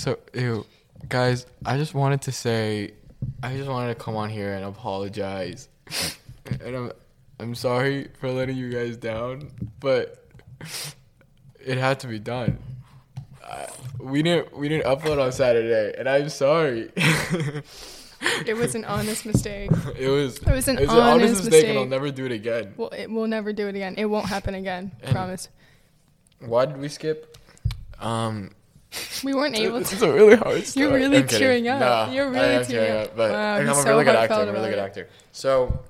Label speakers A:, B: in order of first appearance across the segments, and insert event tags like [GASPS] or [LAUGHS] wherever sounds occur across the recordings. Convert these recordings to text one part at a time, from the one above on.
A: So, ew, guys, I just wanted to say, I just wanted to come on here and apologize, [LAUGHS] and I'm, I'm sorry for letting you guys down, but it had to be done. I, we didn't, we didn't upload on Saturday, and I'm sorry. [LAUGHS]
B: It was an honest mistake.
A: it was,
B: It was an
A: it's
B: honest
A: mistake, and I'll never do it again.
B: Well, it will never do it again. It won't happen again.
A: And-
B: promise.
A: Why did we skip? Um,
B: We weren't able to.
A: is a really hard story.
B: You're really
A: I'm kidding.
B: tearing up. You're really
A: am
B: tearing up.
A: But
B: Wow,
A: I'm a
B: so
A: really good actor. I'm a really good actor. So,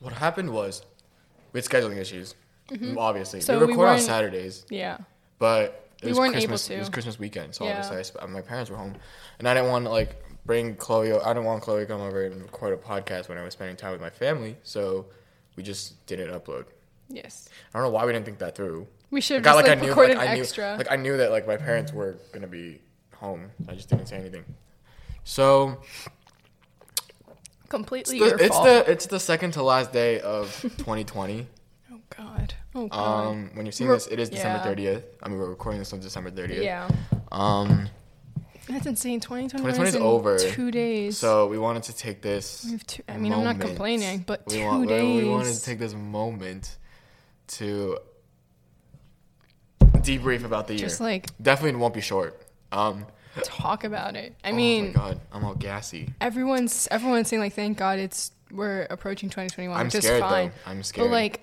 A: what happened was, we had scheduling issues. Obviously,
B: Mm-hmm. So
A: we
B: we
A: record on Saturdays,
B: Yeah.
A: but it
B: We
A: was
B: weren't able to.
A: It was Christmas weekend, so
B: Yeah.
A: obviously I my parents were home, and I didn't want to like bring Chloe. I didn't want Chloe to come over and record a podcast when I was spending time with my family. So we just didn't upload.
B: Yes.
A: I don't know why we didn't think that through.
B: We should have just
A: like,
B: like,
A: I knew,
B: recorded
A: like, I knew,
B: extra.
A: like I knew that like my parents were gonna be home. I just didn't say anything. So
B: Completely
A: the-
B: your
A: it's
B: fault.
A: the it's the second to last day of [LAUGHS] 2020.
B: oh God. Oh God.
A: um, when you're seeing
B: We're-
A: this, it is December
B: yeah.
A: 30th. I mean, we're recording this on December 30th.
B: yeah.
A: Um,
B: That's insane. 2021
A: 2020
B: is
A: over.
B: Two days.
A: so we wanted to take this.
B: We have two, I mean, I'm not complaining, but
A: we
B: two
A: want,
B: days.
A: We wanted to take this moment to debrief about the year.
B: just like
A: Definitely won't be short. Um,
B: talk about it. I
A: oh
B: mean,
A: my god, I'm all gassy.
B: everyone's everyone's saying like, thank God it's we're approaching 2021,
A: I'm
B: which is
A: scared
B: fine.
A: though. I'm scared.
B: But like,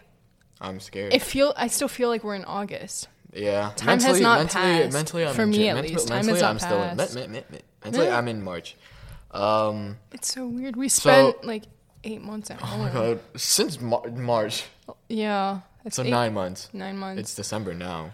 A: I'm scared.
B: it feel I still feel like we're in August.
A: yeah,
B: time has not
A: mentally,
B: passed.
A: mentally, I'm
B: For me at
A: mentally-
B: least, time has not
A: I'm still in.
B: passed.
A: me- me- me- mentally, I'm in March. Um,
B: It's so weird. We
A: So-
B: spent like eight months at
A: oh
B: home.
A: my god, since Mar- March,
B: Yeah,
A: so
B: eight,
A: nine months.
B: nine months,
A: It's December now.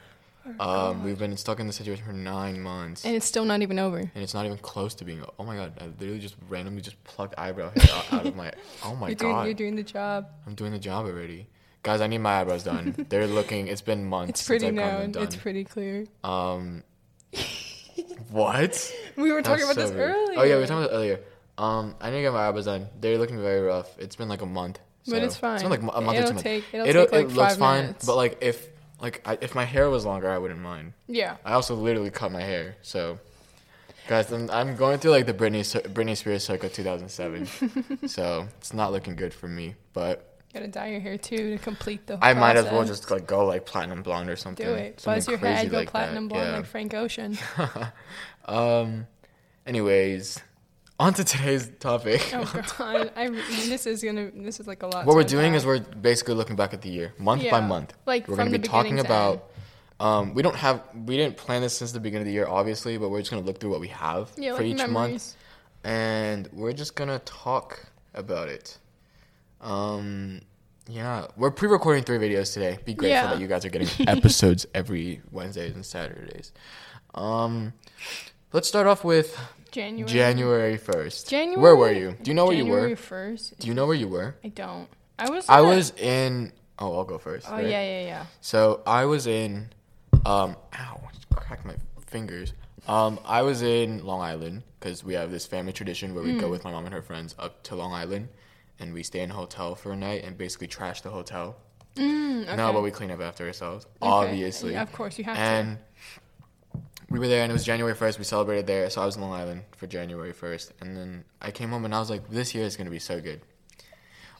B: Oh
A: Um, we've been stuck in this situation for nine months.
B: and it's still not even over.
A: and it's not even close to being. Oh my god! I literally just randomly just plucked eyebrow hair out, out of my. Oh my [LAUGHS]
B: you're
A: god!
B: you're doing the job.
A: I'm doing the job already, guys. I need my eyebrows done. [LAUGHS] They're looking. It's been months.
B: It's pretty known. It's pretty clear.
A: Um, [LAUGHS] what?
B: We were talking
A: That's
B: about
A: so
B: this
A: weird.
B: earlier.
A: Oh yeah, we were talking about it earlier. Um, I need to get my eyebrows done. They're looking very rough. It's been like a month.
B: But
A: so-
B: it's fine.
A: It's been like a month
B: it'll
A: two months.
B: take- it'll
A: It'll-
B: take, like,
A: it looks
B: five
A: fine, but like if like I, if my hair was longer, I wouldn't mind.
B: Yeah.
A: I also literally cut my hair. So, guys, I'm, I'm going through like the Britney Britney Spears circa 2007. [LAUGHS] so it's not looking good for me. But
B: Gotta dye your hair too to complete the.
A: I might as well just like go like platinum blonde or something.
B: do it.
A: something
B: Buzz your head, go
A: like
B: platinum
A: that.
B: blonde
A: Yeah.
B: like Frank Ocean. [LAUGHS]
A: Um. Anyways, on to today's topic.
B: Oh god, I this is gonna this is like a lot.
A: what we're doing is we're basically looking back at the year, month by month.
B: Like,
A: we're gonna be talking about. Um, we don't have we didn't plan this since the beginning of the year, obviously, but we're just gonna look through what we have
B: yeah,
A: for
B: like
A: each month. and we're just gonna talk about it. Um, yeah, we're pre-recording three videos today. Be grateful
B: Yeah.
A: that you guys are getting [LAUGHS] episodes every Wednesdays and Saturdays. Um, let's start off with
B: January.
A: January first.
B: January.
A: Where were you? Do you know where you were?
B: January first.
A: Do you know where you were?
B: I don't. I was.
A: I
B: at-
A: was in. Oh, I'll go first.
B: Oh
A: right?
B: yeah, yeah, yeah.
A: So I was in, um, ow, cracked my fingers. Um, I was in Long Island because we have this family tradition where we
B: Hmm.
A: go with my mom and her friends up to Long Island, and we stay in a hotel for a night and basically trash the hotel.
B: Mm, okay.
A: No, but we clean up after ourselves,
B: Okay.
A: obviously.
B: Yeah, of course, you have to
A: and we were there, and it was January first. We celebrated there, so I was in Long Island for January first, and then I came home and I was like, "This year is gonna be so good."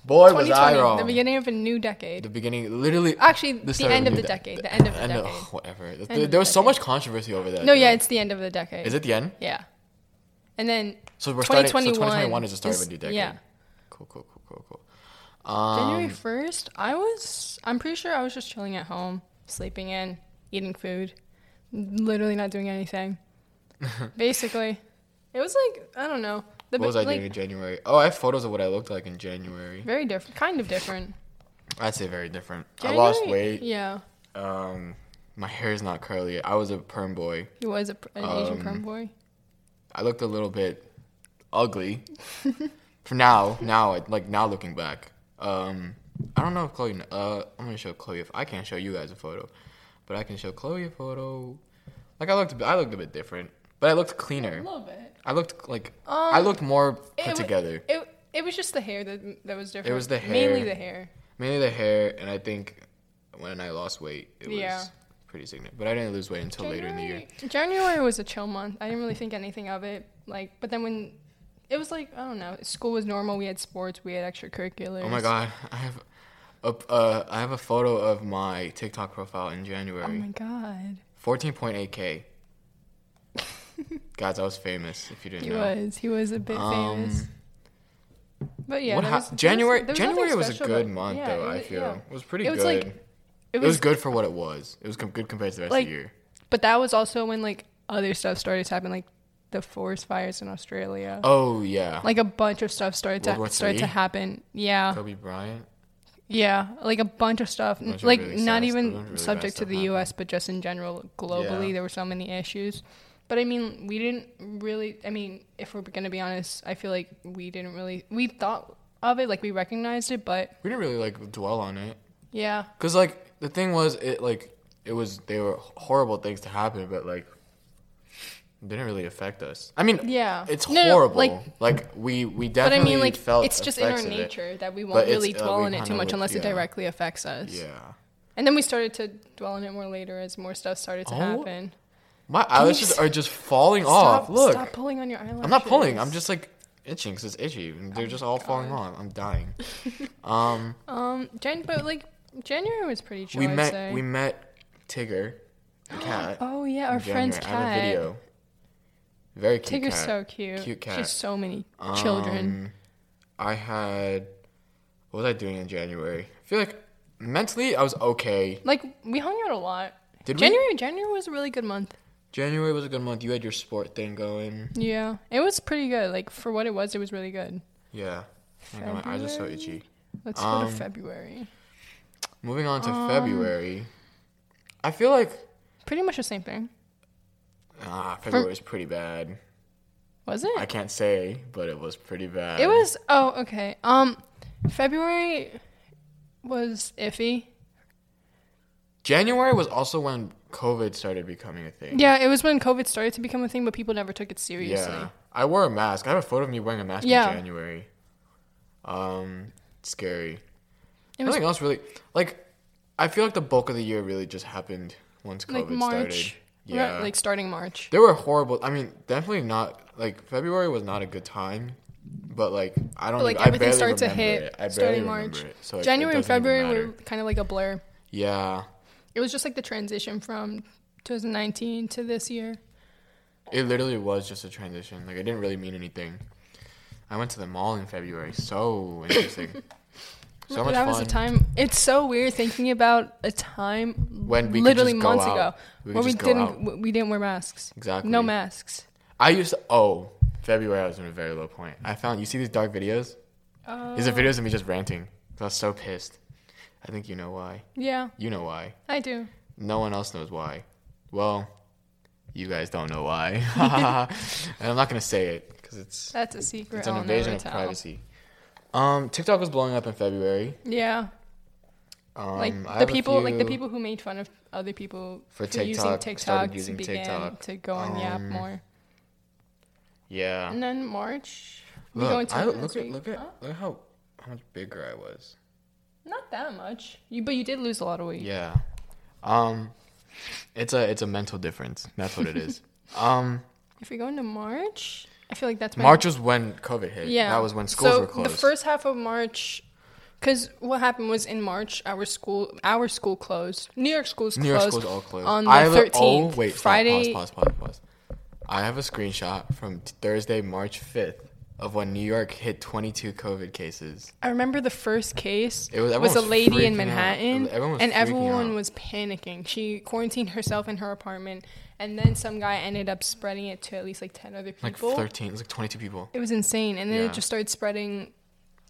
A: Boy,
B: to.
A: was I wrong.
B: the beginning of a new decade.
A: The beginning, literally.
B: Actually, the,
A: start
B: end of the
A: de-
B: decade. The end of the
A: end
B: decade.
A: whatever.
B: of
A: there
B: the
A: was so much controversy over that.
B: no, yeah, it's the end of the decade.
A: Is it the end?
B: Yeah. And then
A: So we're starting. So
B: 2021
A: 2021 is the start of a new decade.
B: yeah.
A: Cool, cool, cool, cool, cool. Um,
B: January first, I was. I'm pretty sure I was just chilling at home, sleeping in, eating food, literally not doing anything. [LAUGHS] Basically, it was like I don't know. The,
A: what was I
B: like,
A: doing in January? Oh, I have photos of what I looked like in January.
B: Very different, kind of different.
A: I'd say very different. I lost weight.
B: Yeah,
A: Um, my hair is not curly. I was a perm boy.
B: he was a, pr- an Asian
A: Um,
B: perm boy.
A: I looked a little bit ugly. For now, now, like now looking back, um, I don't know if Chloe. Uh, I'm gonna show Chloe. If I can't show you guys a photo, but I can show Chloe a photo. Like I looked, a bit- I looked a bit different, but I looked cleaner.
B: A little bit.
A: I looked like
B: Um,
A: I looked more
B: it
A: put
B: wa-
A: together.
B: It it was just the hair that that was different.
A: It was the hair, Mainly
B: the hair.
A: Mainly the hair, and I think when I lost weight, it was pretty significant. But I didn't lose weight until later in the year.
B: January, January was a chill month. I didn't really think anything of it. Like, but then when it was like I don't know, school was normal. We had sports. We had extracurriculars.
A: Oh my god, I have uh, I have a photo of my TikTok profile in January.
B: Oh my god.
A: 14.8k. [LAUGHS] Guys, I was famous. If you didn't
B: He
A: know.
B: was. He was a bit famous.
A: Um,
B: But yeah,
A: hap-
B: was- there was-
A: January
B: was
A: January was a good month
B: yeah,
A: though.
B: it
A: I feel
B: yeah.
A: it was pretty
B: It was
A: good.
B: like-
A: it, was, good for what it was. It was com- good compared to the rest
B: Like,
A: of the year.
B: But that was also when like other stuff started to happen, like the forest fires in Australia.
A: Oh yeah,
B: Like a bunch of stuff started
A: World
B: to started to happen. Yeah,
A: Kobe Bryant.
B: Yeah, like a bunch of stuff.
A: Bunch
B: like
A: really
B: not
A: sad-
B: even
A: really
B: subject to the U.S., but just in general, globally,
A: Yeah.
B: there were so many issues. But I mean, we didn't really. I mean, if we're gonna be honest, I feel like we didn't really. We thought of it, like we recognized it, but
A: We didn't really like dwell on it.
B: yeah,
A: Cause like the thing was, it like it was they were horrible things to happen, but like didn't really affect us. I mean,
B: yeah,
A: it's
B: No, no,
A: horrible.
B: like,
A: like, we we definitely.
B: but I mean, like
A: felt
B: it's just in our
A: effects of it.
B: nature that we won't really
A: uh,
B: dwell
A: we
B: on it too much
A: would-
B: unless it directly affects us.
A: Yeah,
B: And then we started to dwell on it more later as more stuff started to
A: Oh,
B: happen.
A: my
B: you
A: eyelashes
B: s-
A: are just falling
B: Stop,
A: off. Look,
B: stop pulling on your eyelashes.
A: I'm not pulling. I'm just like itching because it's itchy. and They're just all falling
B: God.
A: off. I'm dying. [LAUGHS] um,
B: Um, Jan, but like January was pretty chill.
A: we
B: I'd
A: met
B: say.
A: we met Tigger, the cat. [GASPS]
B: oh yeah, our
A: in
B: friend's
A: January. I have a
B: cat.
A: video. Very cute
B: Tigger's
A: cat.
B: so cute.
A: Cute
B: She
A: cat.
B: has so many children.
A: Um, I had. What was I doing in January? I feel like mentally I was okay.
B: Like we hung out a lot.
A: Did we?
B: January January was a really good month.
A: January was a good month. You had your sport thing going.
B: Yeah, it was pretty good. Like for what it was, it was really good.
A: Yeah. I know, my eyes are so itchy.
B: Let's go
A: Um,
B: to February.
A: Moving on to
B: Um,
A: February. I feel like
B: Pretty much the same thing.
A: Ah, February was pretty bad.
B: Was it?
A: I can't say, but it was pretty bad.
B: It was oh okay. Um, February was iffy.
A: January was also when COVID started becoming a thing.
B: Yeah, it was when COVID started to become a thing, but people never took it seriously.
A: Yeah. I wore a mask. I have a photo of me wearing a mask
B: Yeah.
A: in January. Um, scary.
B: It was
A: Nothing else really. Like, I feel like the bulk of the year really just happened once COVID
B: like March.
A: started. Yeah.
B: like starting March.
A: there were horrible. I mean, definitely not. Like February was not a good time, but like I don't.
B: But, like
A: even, I
B: everything
A: barely
B: started to hit
A: it. I
B: starting March.
A: So
B: January and February were kind of like a blur.
A: Yeah,
B: It was just like the transition from 2019 to this year.
A: it literally was just a transition. Like it didn't really mean anything. I went to the mall in February. So interesting. [LAUGHS] so much
B: that
A: fun.
B: was a time. It's so weird thinking about a time
A: When we could
B: literally months ago
A: We
B: where we didn't
A: out.
B: we didn't wear masks.
A: Exactly.
B: No masks.
A: I used to. Oh, February. I was in a very low point. I found. You see these dark videos?
B: Uh,
A: These are videos of me just ranting. I was so pissed. I think you know why.
B: Yeah,
A: You know why.
B: I do.
A: No one else knows why. Well, you guys don't know why. [LAUGHS] [LAUGHS] and I'm not gonna say it because it's
B: That's a secret.
A: it's an invasion of privacy. Um, TikTok was blowing up in February.
B: Yeah,
A: Um,
B: like
A: I
B: the people, like the people who made fun of other people
A: For
B: using
A: TikTok,
B: TikTok
A: started using
B: began
A: TikTok.
B: to go on Yap
A: Um,
B: more.
A: Yeah.
B: And then March, we
A: Look,
B: go into
A: I, look at look at
B: Huh?
A: look how how much bigger I was.
B: Not that much. You, but you did lose a lot of weight.
A: Yeah. Um, it's a it's a mental difference. That's what it is. [LAUGHS] um,
B: If we go into March, I feel like that's when
A: March was when COVID hit.
B: Yeah,
A: That was when schools
B: so
A: were closed.
B: the first half of March, because what happened was in March, our school, our school closed. New York schools
A: New York
B: closed
A: schools all closed.
B: on the
A: oh,
B: thirteenth.
A: Oh wait, stop,
B: Friday.
A: Pause, pause, pause, pause. I have a screenshot from t- Thursday, March fifth, of when New York hit 22 COVID cases.
B: I remember the first case
A: It was-
B: was, a lady in. Manhattan,
A: Everyone was
B: and everyone
A: out.
B: was panicking. She quarantined herself in her apartment, and then some guy ended up spreading it to at least like ten other people.
A: Like 13, it was like 22 people.
B: It was insane, and then
A: Yeah.
B: it just started spreading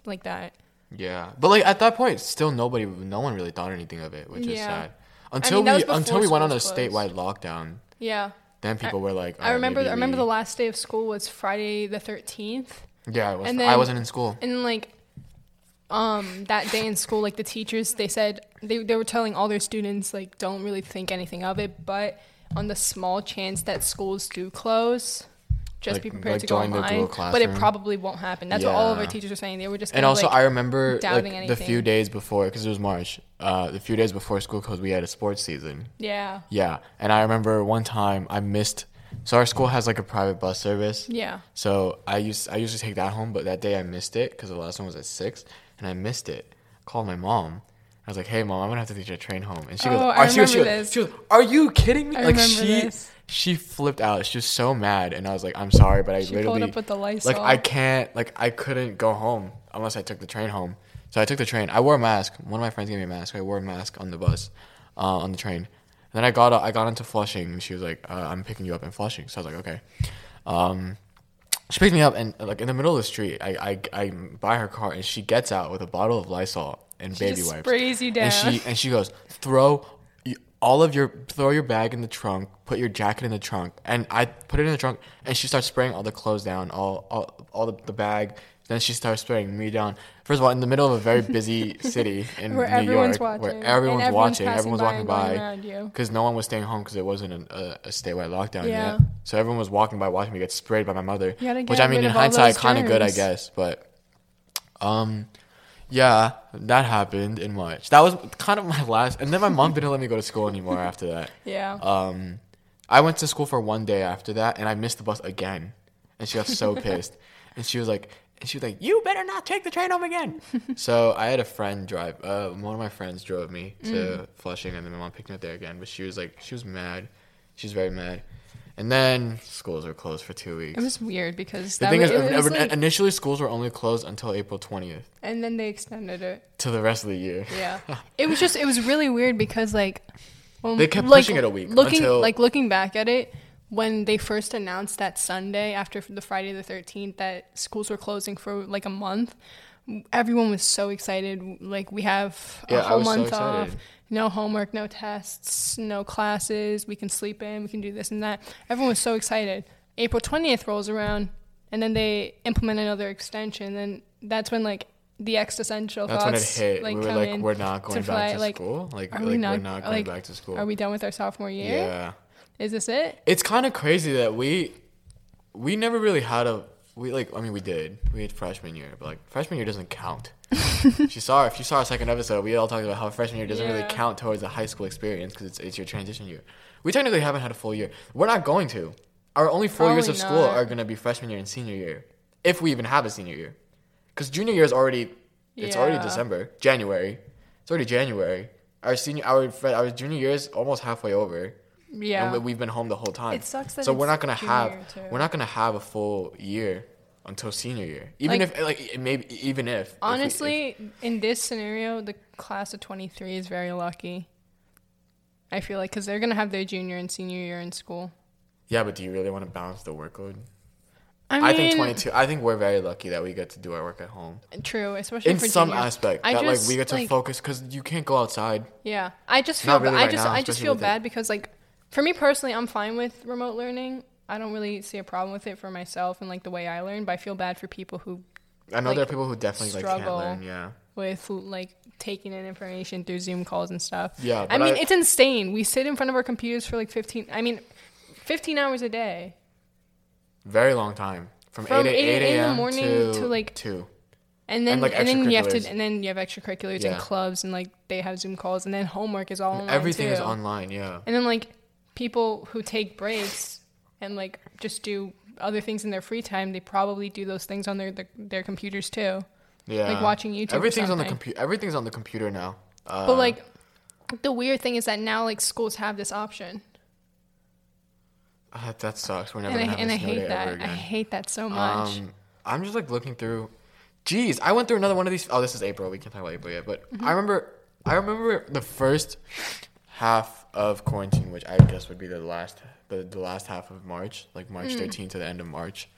B: like that.
A: Yeah, but like at that point, still nobody, no one really thought anything of it, which is sad. Until
B: that
A: we until we went on a
B: closed.
A: statewide lockdown,
B: Yeah,
A: then people were like,
B: I remember.
A: maybe
B: I remember
A: we-"
B: the last day of school was Friday the thirteenth.
A: Yeah, it was,
B: and
A: I wasn't in school.
B: And like um that day in school, like the teachers they said they they were telling all their students like don't really think anything of it, but on the small chance that schools do close, just
A: Like-
B: be prepared
A: like
B: to go online. But it probably won't happen. That's what all of our teachers are saying. They were just
A: And also,
B: like,
A: I remember like, the few days before, because it was March, uh, the few days before school closed, we had a sports season.
B: yeah,
A: Yeah, and I remember one time I missed. So our school has like a private bus service.
B: yeah.
A: So I used I usually take that home, but that day I missed it because the last one was at six, and I missed it. Called my mom. I was like, "Hey, mom, I'm gonna have to take a train home." And she goes,
B: Oh, I
A: "Are she, she,
B: this.
A: she goes, "Are you kidding me?"
B: I
A: like she
B: this.
A: She flipped out. She was so mad, and I was like, "I'm sorry, but I
B: She
A: literally
B: pulled up with the Lysol.
A: like I can't like I couldn't go home unless I took the train home. So I took the train. I wore a mask. One of my friends gave me a mask. I wore a mask on the bus, uh, on the train. And then I got I got into Flushing, and she was like, uh, "I'm picking you up in Flushing." So I was like, "Okay." Um, she picked me up, and like in the middle of the street, I I I buy her car, and she gets out with a bottle of Lysol and
B: She
A: baby
B: just
A: wipes,
B: sprays you down.
A: and she and she goes, "Throw." All of your throw your bag in the trunk, put your jacket in the trunk, and I put it in the trunk, and she starts spraying all the clothes down, all all, all the, the bag. Then she starts spraying me down. First of all, in the middle of a very busy [LAUGHS] city in New York, where everyone's,
B: everyone's
A: watching, everyone's
B: by
A: walking by, because no one was staying home because it wasn't a, a, a statewide lockdown
B: Yeah.
A: yet. So everyone was walking by, watching me get sprayed by my mother. Which I mean, in hindsight, kind of good, I guess. But, um, yeah, that happened in March. That was kind of my last. And then my mom didn't let me go to school anymore after that. [LAUGHS]
B: yeah.
A: Um, I went to school for one day after that, and I missed the bus again, and she got so [LAUGHS] pissed, and she was like, and she was like, "You better not take the train home again." [LAUGHS] so I had a friend drive. Uh, one of my friends drove me to
B: Mm.
A: Flushing, and then my mom picked me up there again. But she was like, she was mad. She was very mad. And then schools were closed for two weeks.
B: it was weird because
A: the
B: that
A: thing
B: was,
A: is,
B: it was like-
A: initially schools were only closed until April twentieth
B: and then they extended it.
A: to the rest of the year.
B: Yeah, [LAUGHS] it was just it was really weird because like when,
A: They kept
B: like,
A: pushing it a week
B: Looking
A: until-
B: like looking back at it, when they first announced that Sunday after the Friday the thirteenth that schools were closing for like a month, everyone was so excited. Like we have a
A: Yeah,
B: whole
A: was so
B: month off. No homework, no tests, no classes. We can sleep in. We can do this and that. Everyone was so excited. April twentieth rolls around, and then they implement another extension. and that's when like the existential
A: That's when it hit.
B: like
A: we were like, we're not going
B: to
A: back to
B: like,
A: school. Like,
B: are
A: like
B: we
A: we're
B: not-
A: not going
B: like,
A: back to school.
B: Are we done with our sophomore year?
A: yeah.
B: Is this it?
A: It's kind of crazy that we we never really had a we like I mean we did we had freshman year but like freshman year doesn't count. [LAUGHS] if you saw if you saw our second episode we all talked about how freshman year doesn't really count towards the high school experience because it's it's your transition year. We technically haven't had a full year. We're not going to. Our only four years of
B: Probably
A: school are going to be freshman year and senior year, if we even have a senior year. Because junior year is already it's already December, January. It's already January. Our senior our our junior year is almost halfway over.
B: Yeah.
A: And we- we've been home the whole time.
B: It sucks that
A: so we're not gonna have
B: too.
A: we're not gonna have a full year until senior year. Even
B: Like-
A: if like maybe even if if we- if-
B: Honestly, in this scenario, the class of 23 is very lucky. I feel like because they're gonna have their junior and senior year in school.
A: yeah, but do you really want to balance the workload?
B: I, mean, I,
A: think twenty two. I think we're very lucky that we get to do our work at home
B: True, especially
A: in
B: for
A: some
B: junior.
A: aspect.
B: I
A: that like we get to
B: like-
A: focus because you can't go outside.
B: Yeah, I just feel.
A: Really
B: I just.
A: now,
B: I just feel
A: with it.
B: bad because like, for me personally, I'm fine with remote learning. I don't really see a problem with it for myself and like the way I learn. But I feel bad for people who
A: I know
B: Like,
A: there are people who definitely like can't
B: struggle.
A: learn. Yeah,
B: with like taking in information through Zoom calls and stuff.
A: Yeah,
B: I mean
A: I-
B: it's insane. We sit in front of our computers for like 15. I mean, 15 hours a day.
A: very long time from,
B: From
A: eight, a-
B: 8
A: 8
B: in the
A: a.m.
B: morning
A: to,
B: to, like,
A: two.
B: And then
A: And,
B: and, then you have to
A: extracurriculars.
B: and then you have extracurriculars
A: Yeah.
B: and clubs and like they have Zoom calls and then homework is all online
A: Everything
B: too.
A: is online. Yeah.
B: And then like people who take breaks and like just do other things in their free time, they probably do those things on their their, their computers too.
A: Yeah.
B: Like watching YouTube
A: Everything's on the computer. Everything's on the computer now. Uh,
B: But like the weird thing is that now like schools have this option.
A: uh, that sucks. We're never
B: And I,
A: gonna have
B: and I hate
A: day
B: that. I hate that so much.
A: Um, I'm just like looking through. Jeez, I went through another one of these. Oh, this is April. We can't talk about April yet, but
B: Mm-hmm.
A: I remember. I remember the first half of quarantine, which I guess would be the last, the, the last half of March, like March
B: Mm.
A: 13th to the end of March.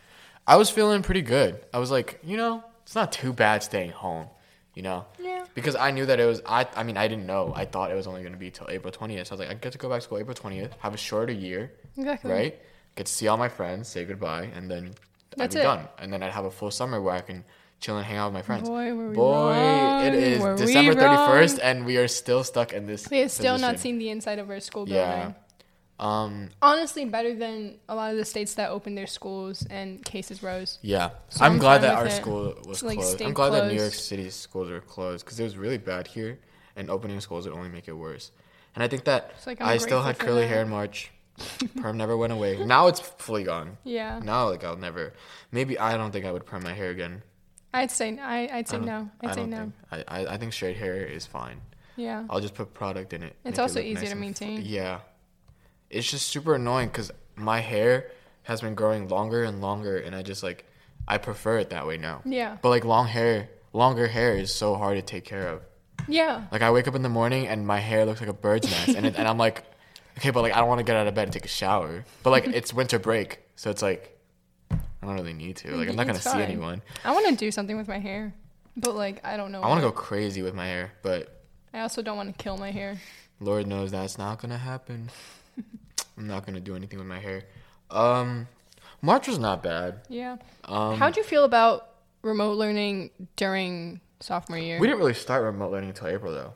A: I was feeling pretty good. I was like, you know, it's not too bad staying home, you know.
B: Yeah.
A: Because I knew that it was. I. I mean, I didn't know. I thought it was only going to be till April 20th. So I was like, I get to go back to school April 20th, have a shorter year,
B: exactly.
A: right? Get to see all my friends, say goodbye, and then
B: That's
A: I'd be
B: it.
A: done. And then I'd have a full summer where I can chill and hang out with my friends.
B: Boy,
A: Boy, it is
B: Were
A: December 31st, and we are still stuck in this.
B: We have still not seen the inside of our school building.
A: Yeah. Um,
B: Honestly, better than a lot of the states that opened their schools and cases rose.
A: yeah,
B: So
A: I'm,
B: I'm
A: glad that our
B: it.
A: school was
B: like,
A: closed. I'm glad that New York
B: closed.
A: City's schools are closed because it was really bad here, and opening schools would only make it worse. And I think that
B: like I'm
A: still had curly
B: that.
A: hair in March. [LAUGHS] Perm never went away. Now it's fully gone.
B: Yeah,
A: Now, like I'll never. Maybe I don't think I would perm my hair again.
B: I'd say I, I'd say
A: I
B: no.
A: I
B: I'd say no.
A: think. I, I think straight hair is fine.
B: Yeah,
A: I'll just put product in it.
B: It's
A: make it
B: also
A: look
B: easier to
A: and f-
B: maintain.
A: yeah, it's just super annoying because my hair has been growing longer and longer, and I just like I prefer it that way now.
B: yeah,
A: But like long hair, longer hair is so hard to take care of.
B: yeah.
A: Like I wake up in the morning and my hair looks like a bird's [LAUGHS] nest, and it, and I'm like, okay, but like I don't want to get out of bed and take a shower. But like it's winter break, so it's like I don't really need to. Like I'm not gonna see anyone.
B: I want to do something with my hair, but like I don't know.
A: I want to go crazy with my hair, but
B: I also don't want to kill my hair.
A: Lord knows that's not gonna happen. [LAUGHS] I'm not gonna do anything with my hair. Um, March was not bad.
B: Yeah.
A: Um,
B: How'd you feel about remote learning during sophomore year?
A: we didn't really start remote learning until April though.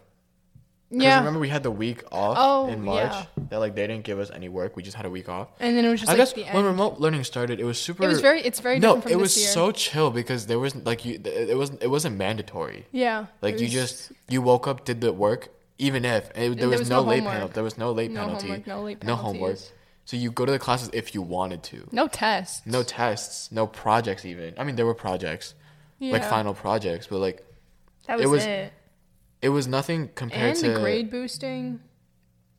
B: Yeah.
A: remember we had the week off
B: Oh,
A: in March.
B: yeah.
A: That like they didn't give us any work. We just had a week off.
B: and then it was just
A: I
B: like
A: guess when remote learning started, it was super.
B: It was very. It's very
A: no,
B: different from
A: it was
B: year.
A: so chill because there was like you. It wasn't. It wasn't mandatory.
B: yeah.
A: Like you just you woke up, did the work, even if it, there,
B: there
A: was,
B: was
A: no,
B: no
A: late penalty. There was no late
B: no
A: penalty.
B: homework, no late
A: no homework. So you go to the classes if you wanted to.
B: No tests.
A: No tests, no projects even. I mean, there were projects, like final projects, but like
B: That
A: it
B: was
A: was
B: it.
A: It was nothing compared
B: And
A: to.
B: the grade boosting,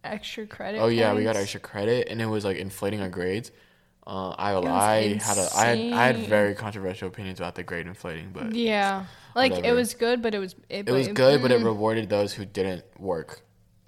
B: extra credit.
A: oh yeah, we got extra credit, and it was like inflating our grades. Uh, I I had a I had I had very controversial opinions about the grade inflating, but
B: Yeah, like it was good, but it was it,
A: it was good, but it rewarded those who didn't work.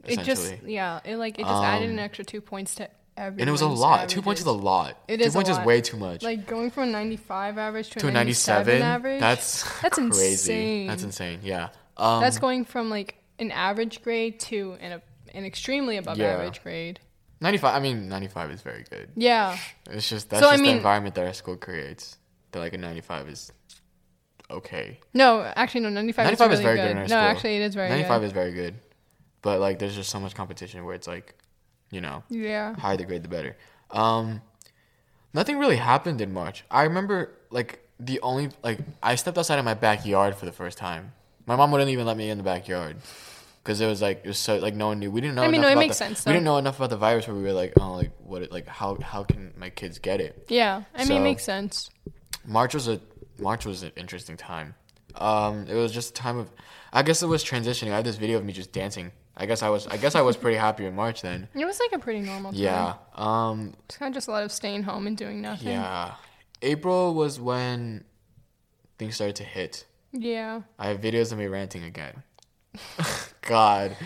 B: it just yeah, it like it just added an
A: Um,
B: extra two points to
A: and it was a lot. Two points is a lot.
B: It
A: Two
B: is
A: points is way too much.
B: Like going from a 95 average to,
A: to
B: a 97,
A: 97
B: average.
A: that's
B: That's
A: crazy
B: insane.
A: that's insane yeah um
B: That's going from like an average grade to an an extremely above
A: Yeah.
B: average grade.
A: 95 i mean 95 is very good.
B: Yeah,
A: it's just that's
B: So, I
A: just
B: mean-
A: the environment that our school creates that like a 95 is okay.
B: No, actually no, 95,
A: 95
B: is,
A: is very
B: good.
A: good.
B: no, actually it is very
A: 95
B: good.
A: is very good. But like there's just so much competition where it's like you know
B: yeah,
A: higher the grade the better. Um nothing really happened in march. I remember like the only like i stepped outside of my backyard for the first time my mom wouldn't even let me in the backyard because it was like it was so like no one knew we didn't know
B: I mean,
A: enough
B: no, it
A: about
B: makes
A: the-
B: sense,
A: we didn't know enough about the virus where we were like oh like what it, like how how can my kids get it
B: yeah. I mean, it makes sense.
A: march was a march was an interesting time um it was just a time of i guess it was transitioning i had this video of me just dancing i guess i was i guess i was pretty happy in march then [LAUGHS]
B: It was like a pretty normal time.
A: yeah um
B: It's kind of just a lot of staying home and doing nothing.
A: Yeah. April was when things started to hit.
B: Yeah.
A: I have videos of me ranting again. [LAUGHS] God.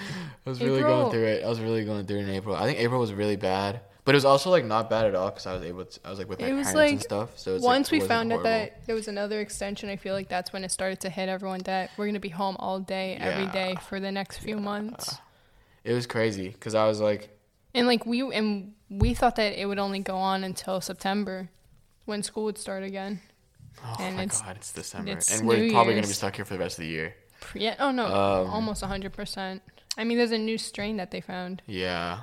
A: I was really
B: April-
A: going through it. I was really going through it in April. I think April was really bad. But it was also like not bad at all because I was able to, I was like with my
B: It
A: parents and stuff. So it's
B: Once
A: like,
B: we found out that there was another extension, I feel like that's when it started to hit everyone that we're gonna be home all day, every
A: Yeah.
B: day for the next few months.
A: It was crazy because I was like,
B: And like we and we thought that it would only go on until September, when school would start again.
A: Oh
B: And
A: my
B: it's-
A: God, it's December.
B: it's
A: and we're
B: New
A: probably going to be stuck here for the rest of the year.
B: Yeah. Oh no,
A: Um,
B: almost hundred percent. I mean, there's a new strain that they found,
A: Yeah.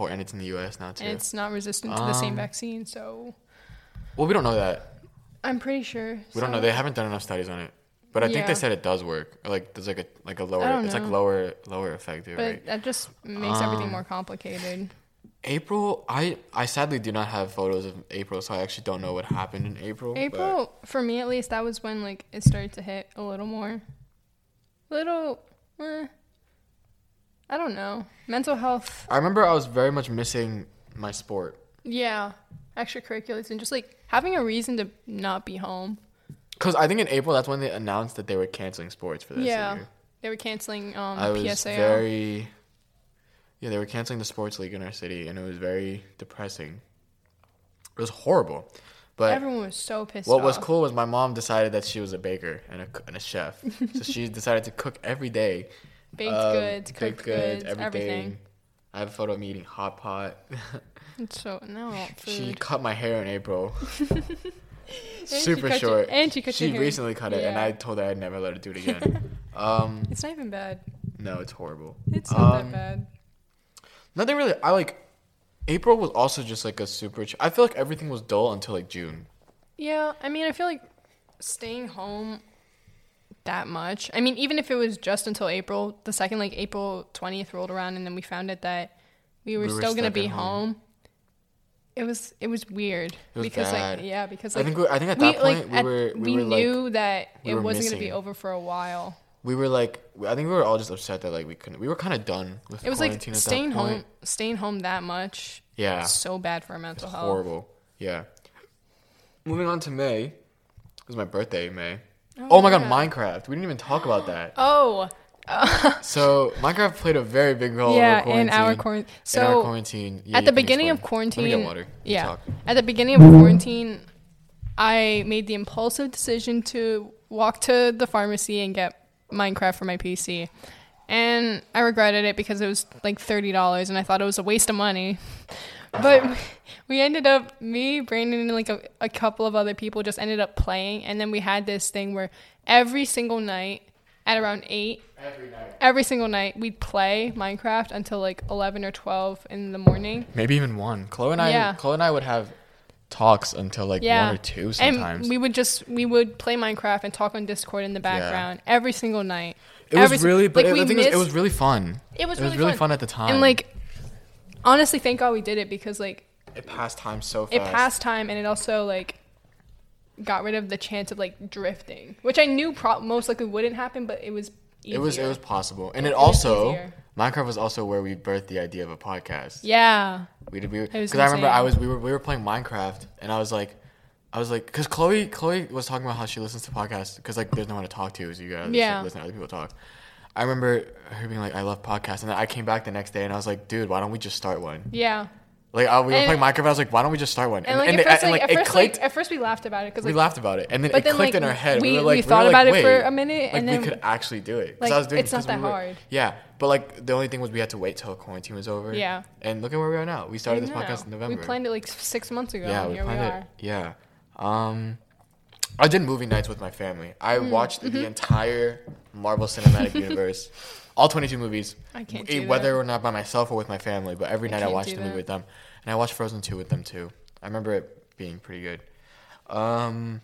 A: And it's in the U.S. now too.
B: and it's not resistant to the same
A: Um,
B: vaccine. So
A: well, we don't know that.
B: I'm pretty sure.
A: We don't know. They haven't done enough studies on it. But I think they said it does work. Or, Like there's like a like a lower. It's like lower lower effective,
B: But
A: right?
B: that just makes everything
A: Um,
B: more complicated.
A: April, I I sadly do not have photos of April, so I actually don't know what happened in April. but-
B: April, for me at least, that was when like it started to hit a little more. Little, eh, I don't know. Mental health,
A: I remember I was very much missing my sport
B: yeah, extracurriculars, and just like having a reason to not be home.
A: because I think in April that's when they announced that they were canceling sports for this year.
B: Yeah.
A: year.
B: They were canceling um,
A: I was very yeah they were canceling the sports league in our city, and it was very depressing. It was horrible, but
B: Everyone was so pissed
A: What
B: off.
A: was cool was my mom decided that she was a baker and a, and a chef. so she [LAUGHS] decided to cook every day.
B: Baked
A: Um,
B: goods,
A: baked
B: cooked goods,
A: everything.
B: everything.
A: I have a photo of me eating hot pot. [LAUGHS]
B: It's so no
A: she cut my hair in April. Super [LAUGHS] short.
B: and she cut
A: She
B: your hair.
A: recently cut it, and I told her I'd never let her do it again. um,
B: It's not even bad.
A: no, it's horrible.
B: It's not
A: Um,
B: that bad.
A: Nothing really. I like. April was also just like a super. Ch- I feel like everything was dull until like June.
B: Yeah, I mean, I feel like staying home that much. I mean, even if it was just until April, the second like April 20th rolled around and then we found out that we were,
A: We were
B: still going to be
A: home.
B: home. It was it was weird
A: was
B: because
A: bad.
B: like yeah, because
A: I
B: like
A: think we, I think at
B: we
A: that point
B: like
A: we were we,
B: we
A: were like
B: knew that it
A: were
B: wasn't going to be over for a while.
A: We were like I think we were all just upset that like we couldn't. We were kind of done with
B: It was like staying
A: point.
B: home staying home that much.
A: Yeah,
B: So bad for our mental health.
A: horrible. Yeah. Moving on to May. It was my birthday, May. Oh, oh, my god. Minecraft. We didn't even talk about that. [GASPS]
B: Oh, [LAUGHS]
A: So Minecraft played a very big role
B: yeah,
A: in,
B: in our
A: quarantine. in
B: So
A: our quarantine. Yeah,
B: at the beginning of
A: explain. Me
B: quarantine,
A: get water.
B: Yeah,
A: talk.
B: at the beginning of quarantine, I made the impulsive decision to walk to the pharmacy and get Minecraft for my PC, and I regretted it because it was like thirty dollars, and I thought it was a waste of money. [LAUGHS] But we ended up, me, Brandon, and like a, a couple of other people just ended up playing, and then we had this thing where every single night at around eight
A: Every night.
B: every single night we'd play Minecraft until like 11 or 12 in the morning.
A: Maybe even one. Chloe and I.
B: Yeah.
A: Chloe and I would have talks until like
B: Yeah.
A: one or two sometimes.
B: And we would just we would play Minecraft and talk on Discord in the background every single night.
A: it was
B: every si-
A: really, but
B: like,
A: it,
B: we
A: the thing is, it was really fun.
B: It was
A: it was
B: really
A: really
B: fun.
A: fun at the time.
B: And like honestly, thank God we did it because like
A: it passed time so fast.
B: it passed time and it also like got rid of the chance of like drifting, which I knew pro- most likely wouldn't happen, but it was easier.
A: It was it was possible, and it,
B: It
A: also
B: easier.
A: Minecraft was also where we birthed the idea of a podcast.
B: yeah.
A: We did we because I remember. I was we were we were playing Minecraft, and I was like, I was like, because Chloe Chloe was talking about how she listens to podcasts because like there's no one to talk to, so you guys
B: Yeah.
A: like, listen to other people talk. I remember her being like, I love podcasts, and then I came back the next day and I was like, dude, why don't we just start one?
B: Yeah.
A: Like we were
B: And-
A: playing Minecraft, I was like, why don't we just start one?
B: And like
A: and
B: at
A: it-
B: first,
A: and,
B: like, at
A: it
B: first,
A: clicked.
B: like, at first we laughed about it because
A: we laughed about it, and then it
B: then,
A: clicked in our head. We,
B: we-
A: were like,
B: we thought
A: like,
B: about it for a minute,
A: like
B: and
A: we could actually do it. 'Cause
B: like,
A: I was doing
B: it's not
A: because we
B: that
A: were-
B: hard.
A: Yeah, but like the only thing was we had to wait till quarantine was over.
B: Yeah.
A: and look at where we are now. We started this podcast in November.
B: We planned it like six months ago.
A: Yeah,
B: and
A: we
B: here
A: planned
B: we
A: it. Yeah. Um, I did movie nights with my family. I
B: Mm,
A: watched
B: mm-hmm.
A: the entire Marvel Cinematic Universe, [LAUGHS] all 22 movies,
B: I can't do
A: whether
B: that.
A: or not by myself or with my family. But every night I watched
B: do
A: the movie
B: that.
A: with them, and I watched Frozen 2 with them too. I remember it being pretty good. Um,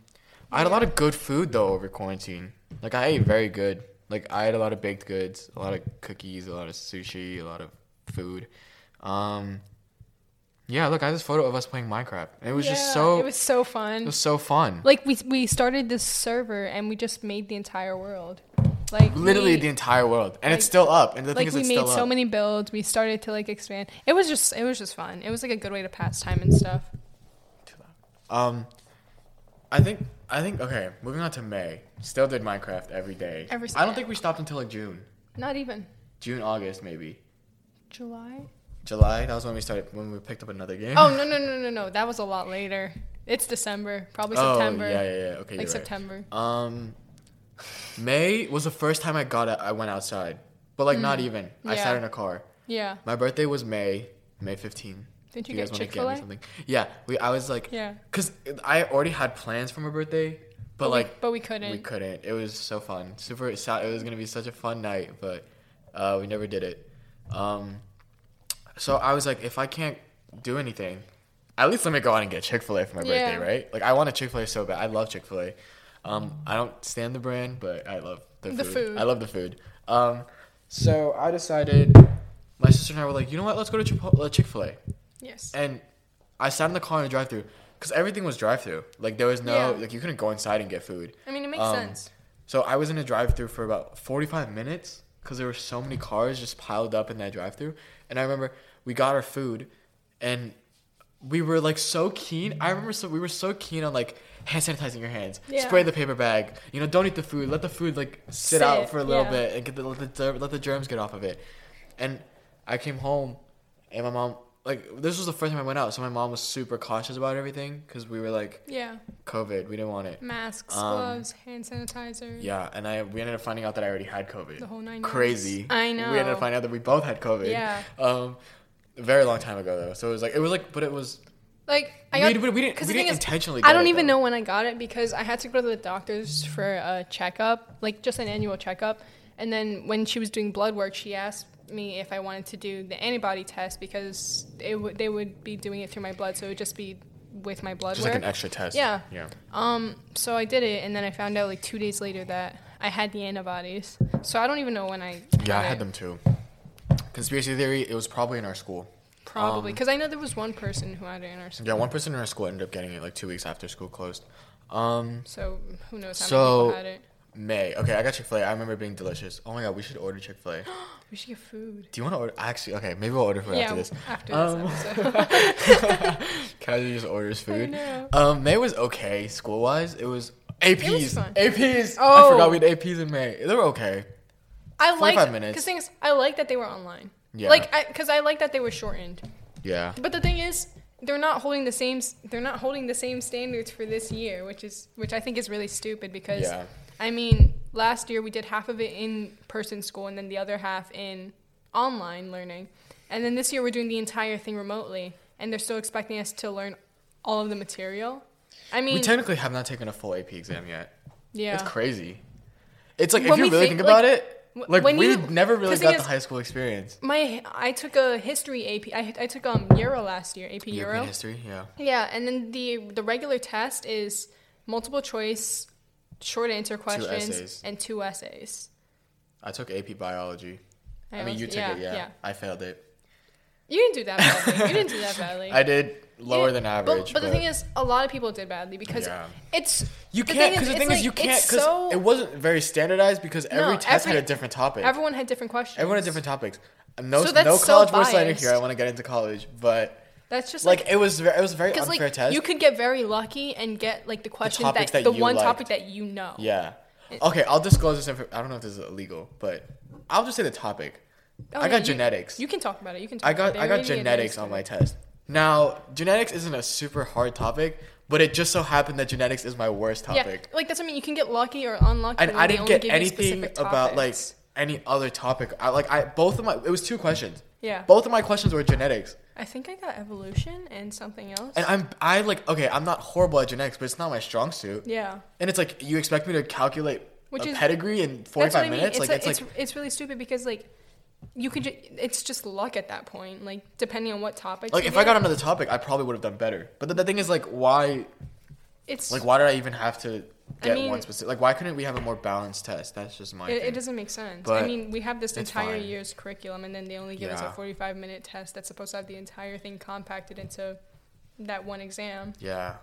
A: I had a lot of good food though over quarantine. Like I ate very good. Like I had a lot of baked goods, a lot of cookies, a lot of sushi, a lot of food. Um, yeah, look, I have this photo of us playing Minecraft, and it was just so
B: It was so fun.
A: it was so fun.
B: Like we we started this server and we just made the entire world. Like
A: Literally
B: we,
A: the entire world, and it's still up. And the thing
B: like
A: is,
B: we
A: it's
B: made so
A: up.
B: many builds. We started to like expand. It was just it was just fun. It was like a good way to pass time and stuff.
A: Um, I think I think okay. Moving on to May, still did Minecraft every day.
B: Every
A: I don't think we stopped until like June,
B: Not even
A: June, August, maybe
B: July.
A: July. That was when we started when we picked up another game.
B: Oh no no [LAUGHS] no no no! That was a lot later. It's December, probably
A: Oh,
B: September.
A: yeah, yeah, yeah. Okay,
B: like
A: right.
B: September.
A: Um, May was the first time I got. I went outside, but like not even. I sat
B: Mm.
A: In a car.
B: Yeah.
A: My birthday was May, May 15.
B: Did you
A: Do
B: get
A: wanna
B: Chick-fil-A?
A: me something? Yeah, we. I was like,
B: Yeah.
A: cause I already had plans for my birthday, but,
B: But,
A: like
B: we, but we couldn't.
A: we couldn't. It was so fun, super. It was gonna be such a fun night, but uh, we never did it. Um, so I was like, if I can't do anything, at least let me go out and get Chick Fil A for my
B: Yeah.
A: birthday, right? Like I want a Chick Fil A so bad. I love Chick Fil A. Um, I don't stand the brand, but I love the food.
B: The food.
A: I love the food. Um, so I decided. My sister and I were like, you know what? Let's go to Chick Fil A.
B: Yes.
A: And I sat in the car in the drive-through because everything was drive-through. Like there was no
B: Yeah.
A: like you couldn't go inside and get food.
B: I mean, it makes
A: Um,
B: sense.
A: So I was in a drive-through for about 45 minutes because there were so many cars just piled up in that drive-through. And I remember we got our food, and we were like so keen. I remember so we were so keen on like hand sanitizing your hands,
B: Yeah.
A: spray the paper bag. You know, don't eat the food. Let the food like sit,
B: Sit,
A: out for a little
B: yeah.
A: bit and get the, let the let the germs get off of it. And I came home, and my mom like this was the first time I went out, so my mom was super cautious about everything because we were like
B: Yeah.
A: COVID. We didn't want it.
B: Masks,
A: Um,
B: gloves, hand sanitizer.
A: Yeah, and I we ended up finding out that I already had COVID.
B: The whole nine.
A: Crazy.
B: I know.
A: We ended up finding out that we both had COVID.
B: Yeah.
A: Um, a very long time ago though. So it was like it was like, but it was.
B: Like I got.
A: we- we didn't-
B: 'cause
A: we
B: the
A: didn't
B: is,
A: intentionally
B: I don't
A: it,
B: even
A: though.
B: know when I got it because I had to go to the doctor's for a checkup, like just an annual checkup. And then when she was doing blood work, she asked me if I wanted to do the antibody test because w- they would be doing it through my blood, so it would just be with my blood
A: Just like
B: work.
A: an extra test.
B: Yeah.
A: Yeah.
B: Um, so I did it, and then I found out like two days later that I had the antibodies. So I don't even know when I.
A: Yeah, I had
B: it.
A: them too. Conspiracy theory. It was probably in our school.
B: Probably
A: Um,
B: because I know there was one person who had it in our school.
A: Yeah, one person in our school ended up getting it like two weeks after school closed. Um,
B: So who knows how
A: So-
B: many people had it?
A: May. Okay, I got Chick Fil A. I remember being delicious. Oh my god, we should order Chick Fil A. [GASPS]
B: We should get food.
A: Do you want to order? Actually, okay, maybe we'll order food
B: yeah,
A: after this.
B: after
A: Um,
B: this episode. [LAUGHS]
A: Casually just orders
B: I
A: food. Um, May was okay school wise. It was APs.
B: fun.
A: APs. I
B: Oh.
A: forgot we had APs in May. They were okay.
B: I like because things I like that they were online.
A: Yeah.
B: Like because I, like that they were shortened.
A: Yeah.
B: But the thing is, they're not holding the same. They're not holding the same standards for this year, which is which I think is really stupid because
A: Yeah.
B: I mean, last year we did half of it in person school and then the other half in online learning, and then this year we're doing the entire thing remotely, and they're still expecting us to learn all of the material. I mean,
A: we technically have not taken a full AP exam yet.
B: yeah,
A: It's crazy. It's like if you really
B: think-
A: think, about
B: like,
A: it, like
B: when
A: we
B: you-
A: never really got the
B: is-
A: high school experience.
B: my I took a history AP. I I took um Euro last year, AP
A: European
B: Euro.
A: history, yeah.
B: Yeah, and then the the regular test is multiple choice, short answer questions,
A: essays.
B: and two essays.
A: I took AP biology. I, mean, you took it, yeah. I failed it.
B: You didn't do that badly. you didn't do that badly. [LAUGHS]
A: I did lower than
B: but-
A: average.
B: But, the thing is, a lot of people did badly because
A: Yeah.
B: it's
A: you can't
B: thing
A: because
B: is-
A: the thing
B: it's
A: is you can't because
B: so-
A: it wasn't very standardized because every
B: No,
A: test
B: every-
A: had a different topic.
B: everyone had different questions.
A: Everyone had different topics. No,
B: So that's
A: no college slander
B: biased.
A: here. I want to get into college, but
B: That's just
A: like,
B: like.
A: it was very, it was a very unfair
B: like
A: test.
B: you could get very lucky and get like the questions
A: topics
B: that,
A: that
B: the one
A: liked.
B: topic that you know.
A: yeah. Okay, I'll disclose this. Info- I don't know if this is illegal, but I'll just say the topic.
B: Oh,
A: I
B: yeah,
A: got
B: you-
A: genetics.
B: You can talk about it. You can. Talk
A: I
B: about
A: got
B: it.
A: I got
B: were giving me
A: genetics on my test. Now, genetics isn't a super hard topic, but it just so happened that genetics is my worst topic.
B: Yeah, like that's what I mean. You can get lucky or unlucky.
A: and I didn't get anything about like any other topic. I like I both of my it was two questions.
B: Yeah.
A: Both of my questions were genetics.
B: I think I got evolution and something else.
A: And I'm I like okay, I'm not horrible at genetics, but it's not my strong suit.
B: yeah.
A: And it's like you expect me to calculate
B: Which
A: a
B: is-
A: pedigree in 45
B: what I mean.
A: minutes?
B: It's,
A: like it's, like
B: it's really stupid because like you could ju- it's just luck at that point. Like depending on what topic.
A: like if I
B: get,
A: got another topic, I probably would have done better. But the, the thing is like why
B: it's
A: like why did I even have to
B: I
A: get
B: mean-
A: one specific like why couldn't we have a more balanced test? That's just my
B: it, it doesn't make sense.
A: But
B: I mean, we have this entire
A: fine.
B: year's curriculum, and then they only give us a 45 minute test that's supposed to have the entire thing compacted into that one exam.
A: Yeah.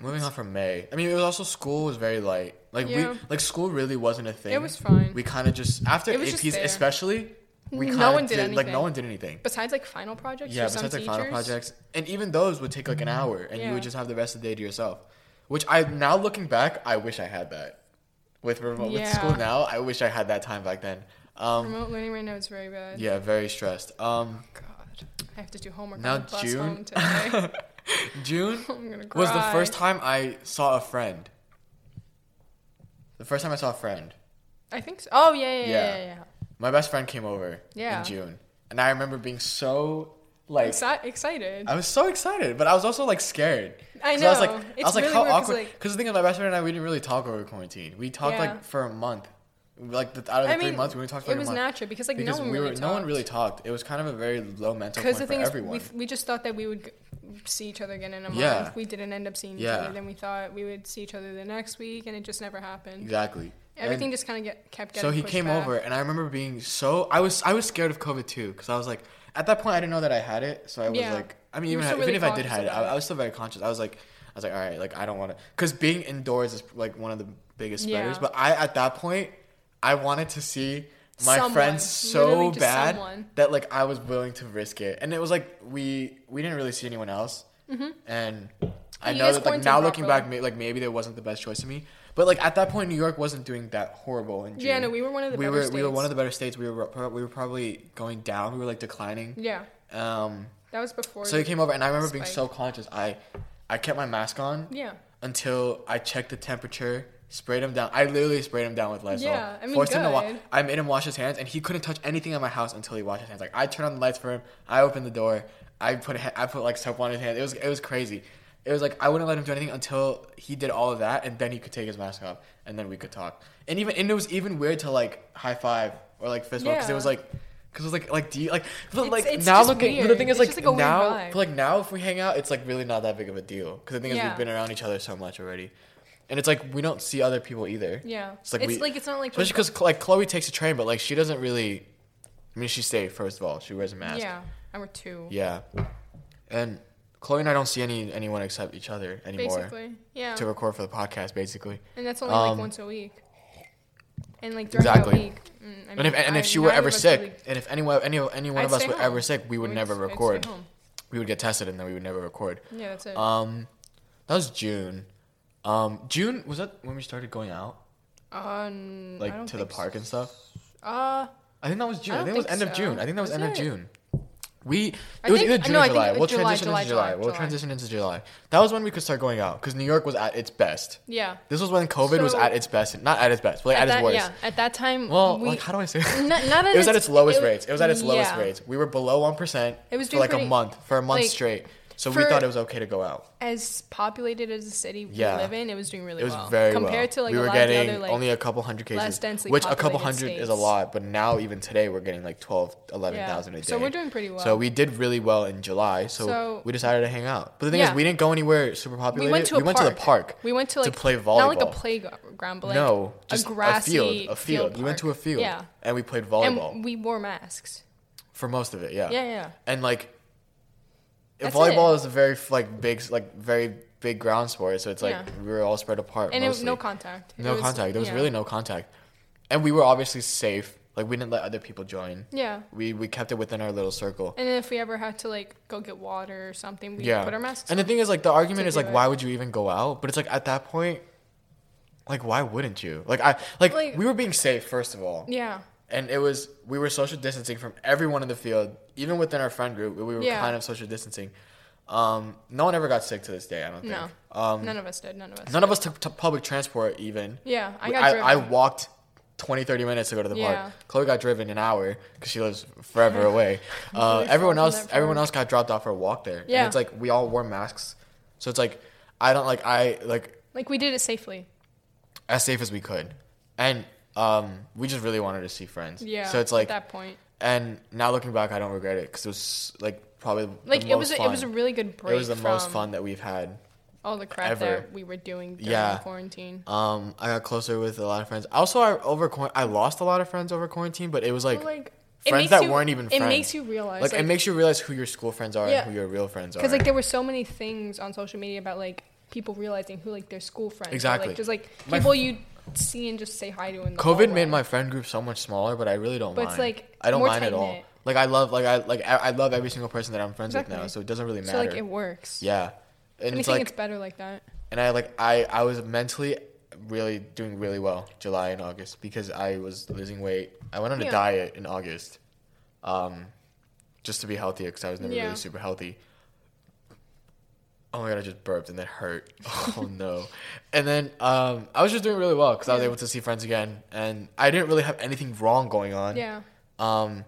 A: Moving on from May. I mean, it was also school was very light. Like
B: Yeah.
A: we like school really wasn't a thing.
B: It was fine.
A: We kind of just after
B: It just
A: APs
B: there.
A: especially, we
B: No
A: kind
B: one
A: of
B: did
A: did, like no one did anything.
B: Besides like final projects.
A: Yeah, besides like
B: teachers,
A: final projects, and even those would take like an hour, and you would just have the rest of the day to yourself. Which I now looking back, I wish I had that. With remote with school now, I wish I had that time back then. Um,
B: Remote learning right now is very bad.
A: yeah, very stressed. Um,
B: God, I have to do homework
A: Now
B: on the bus
A: June-. [LAUGHS] June [LAUGHS]
B: I'm gonna cry.
A: was the first time I saw a friend. The first time I saw a friend.
B: I think so. Oh yeah, yeah, yeah,
A: Yeah.
B: yeah. yeah.
A: My best friend came over
B: Yeah.
A: in June, and I remember being so like
B: Exci- excited.
A: I was so excited, but I was also like scared.
B: I
A: 'Cause I was
B: know.
A: like, I was like,
B: really
A: how awkward.
B: like-
A: Because the thing is, my best friend and I, we didn't really talk over quarantine. We talked
B: Yeah.
A: like for a month. Like the, out of the
B: I
A: three
B: mean,
A: months, we only talked for
B: it
A: like
B: was
A: a month.
B: natural because like
A: because
B: no one
A: we
B: really
A: were,
B: talked.
A: no one really talked. It was kind of a very low mental
B: Because
A: point
B: the
A: for
B: thing is,
A: everyone.
B: we, we just thought that we would see each other again in a month.
A: Yeah.
B: We didn't end up seeing each other. Then we thought we would see each other the next week, and it just never happened.
A: exactly.
B: Everything
A: And
B: just kind of get kept getting.
A: so
B: he
A: came
B: back.
A: over, and I remember being so. I was I was scared of COVID too, because I was like, at that point, I didn't know that I had it, so I was
B: Yeah.
A: like, I mean, even, if- even if I did have it, I. I was still very conscious. I was like, I was like, all right, like I don't want to, because being indoors is like one of the biggest spreaders.
B: Yeah.
A: But I at that point, I wanted to see my
B: Someone.
A: friends so bad
B: someone.
A: that like I was willing to risk it, and it was like we we didn't really see anyone else, and I
B: you
A: know that like now looking
B: properly.
A: back, may, like maybe that wasn't the best choice of me. But like at that point, New York wasn't doing that horrible in June.
B: Yeah, no, we were one of the
A: we
B: better
A: were we were one of
B: states.
A: the better states. We were we were probably going down. We were like declining.
B: Yeah,
A: Um,
B: that was before.
A: so he came over, and I remember being so conscious. I I kept my mask on
B: Yeah.
A: until I checked the temperature. Sprayed him down. I literally sprayed him down with Lysol.
B: Yeah, I mean,
A: Forced him to wa- I made him wash his hands, and he couldn't touch anything in my house until he washed his hands. Like I turned on the lights for him. I opened the door. I put I put like soap on his hands. It was it was crazy. it was like I wouldn't let him do anything until he did all of that, and then he could take his mask off, and then we could talk. And even and it was even weird to like high five or like fist bump because it was like. Cause it was like like do you like but
B: It's-
A: like
B: it's
A: now looking but the thing is
B: It's
A: like,
B: like
A: now like now if we hang out it's like really not that big of a deal because the thing is
B: Yeah.
A: we've been around each other so much already and it's like we don't see other people either
B: Yeah.
A: It's like
B: it's
A: we-
B: like it's not like
A: especially because like Chloe takes a train but like she doesn't really I mean she's safe first of all she wears a mask
B: Yeah, and we're two.
A: yeah. And Chloe and I don't see any anyone except each other anymore
B: basically. Yeah,
A: to record for the podcast, basically.
B: and that's only
A: um,
B: like once a week. And like during
A: Exactly.
B: that week, mm, I
A: And if
B: mean,
A: and if
B: I-
A: she were ever sick,
B: really-
A: and if anyone any any one
B: I'd
A: of us were
B: home.
A: ever sick, we would
B: We'd
A: never
B: just-
A: record. We would get tested and then we would never record.
B: Yeah, that's it.
A: Um, that was June. Um, June was that when we started going out,
B: n- I
A: like
B: don't
A: to the
B: think
A: park and stuff.
B: Uh,
A: I think that was June. I,
B: don't
A: think it was
B: think
A: end of
B: so.
A: June. I think that was, end of
B: it?
A: June. We it
B: I
A: was
B: think-
A: either June
B: no,
A: or
B: I think
A: July.
B: it
A: We'll
B: July,
A: transition
B: July,
A: into July.
B: July,
A: We'll
B: July.
A: transition into July. That was when we could start going out because New York was at its best.
B: yeah.
A: This was when COVID was
B: So-
A: at its best, not at its best, but like, at, its
B: that,
A: worst.
B: yeah, at that time,
A: Well,
B: we,
A: like how do I say? [LAUGHS] It?
B: not, not at
A: it was at its lowest
B: it
A: rates. It was at its lowest
B: yeah.
A: rates. We were below one percent.
B: It was
A: for
B: doing
A: like a
B: pretty-
A: month, for a month
B: like,
A: straight. So we thought it was okay to go out.
B: As populated as the city we
A: Yeah.
B: live in, it was doing really well.
A: It was
B: well
A: very
B: compared
A: well.
B: to like
A: we
B: a
A: were
B: lot
A: getting
B: other like
A: only a couple hundred cases,
B: less densely
A: which a couple hundred is a lot. But now even today we're getting like 12, 11,000 a day.
B: So we're doing pretty well.
A: So we did really well in July. So,
B: So-
A: we decided to hang out. But the thing is, we didn't go anywhere super populated.
B: we went to a
A: we went
B: park.
A: to the park.
B: We went to
A: to
B: like
A: play
B: Not like a playground, but like
A: no, just
B: a grassy
A: field. A field. we went to a field.
B: Yeah,
A: And we played volleyball
B: and we wore masks.
A: for most of it. Yeah.
B: Yeah, yeah.
A: And like,
B: That's
A: volleyball
B: it.
A: is a very like big, like very big ground sport. So it's like
B: Yeah.
A: we were all spread apart.
B: And it was no contact.
A: No
B: was-
A: contact. There was
B: yeah.
A: really no contact, and we were obviously safe. Like we didn't let other people join.
B: Yeah.
A: We we kept it within our little circle.
B: And if we ever had to like go get water or something, we
A: yeah.
B: put our masks.
A: and the thing is, like the argument is like,
B: it.
A: why would you even go out? But it's like at that point, like why wouldn't you? Like I like,
B: Like-
A: we were being safe first of all,
B: yeah,
A: and it was we were social distancing from everyone in the field, even within our friend group. We were
B: Yeah.
A: kind of social distancing. Um, no one ever got sick to this day. I don't think.
B: No.
A: Um,
B: none of us did. None of us.
A: none of us took t- public transport even.
B: Yeah, I got
A: I. I walked 20, 30 minutes to go to the
B: Yeah.
A: park. Chloe got driven an hour because she lives forever [LAUGHS] away. Uh, everyone else, everyone else got dropped off for a walk there.
B: Yeah.
A: And it's like we all wore masks, so it's like I don't like I like
B: like we did it safely.
A: as safe as we could, and um, we just really wanted to see friends.
B: Yeah.
A: So it's like,
B: at that point,
A: and now looking back, I don't regret it because it was like probably the
B: like it was
A: most
B: a, it was a really good break.
A: it was the most fun that we've had.
B: All the crap
A: ever.
B: that we were doing during
A: Yeah.
B: quarantine.
A: Um, I got closer with a lot of friends. Also, I over I lost a lot of friends over quarantine, but it was like
B: But, like
A: friends that
B: you-
A: weren't even
B: It
A: friends.
B: makes you realize
A: like,
B: like
A: it makes you realize who your school friends are
B: Yeah.
A: and who your real friends are.
B: because like there were so many things on social media about like people realizing who like their school friends. or,
A: Exactly.
B: like, just like
A: My-
B: people you see and just say hi to in the
A: COVID
B: hallway.
A: made my friend group so much smaller, but I really don't
B: But
A: mind.
B: it's, like,
A: I don't mind at all.
B: tight-knit.
A: Like I love like I like I, love every single person that I'm friends with now, so it doesn't really matter.
B: so like it works.
A: yeah, and
B: And
A: it's like
B: think it's better like that.
A: and I like I I was mentally really doing really well July and August because I was losing weight. I went on a diet in August, um, just to be healthier because I was never
B: Yeah.
A: really super healthy. Oh my god! I just burped and that hurt. [LAUGHS] Oh no! And then um, I was just doing really well because I was
B: Yeah.
A: able to see friends again, and I didn't really have anything wrong going on.
B: Yeah.
A: Um,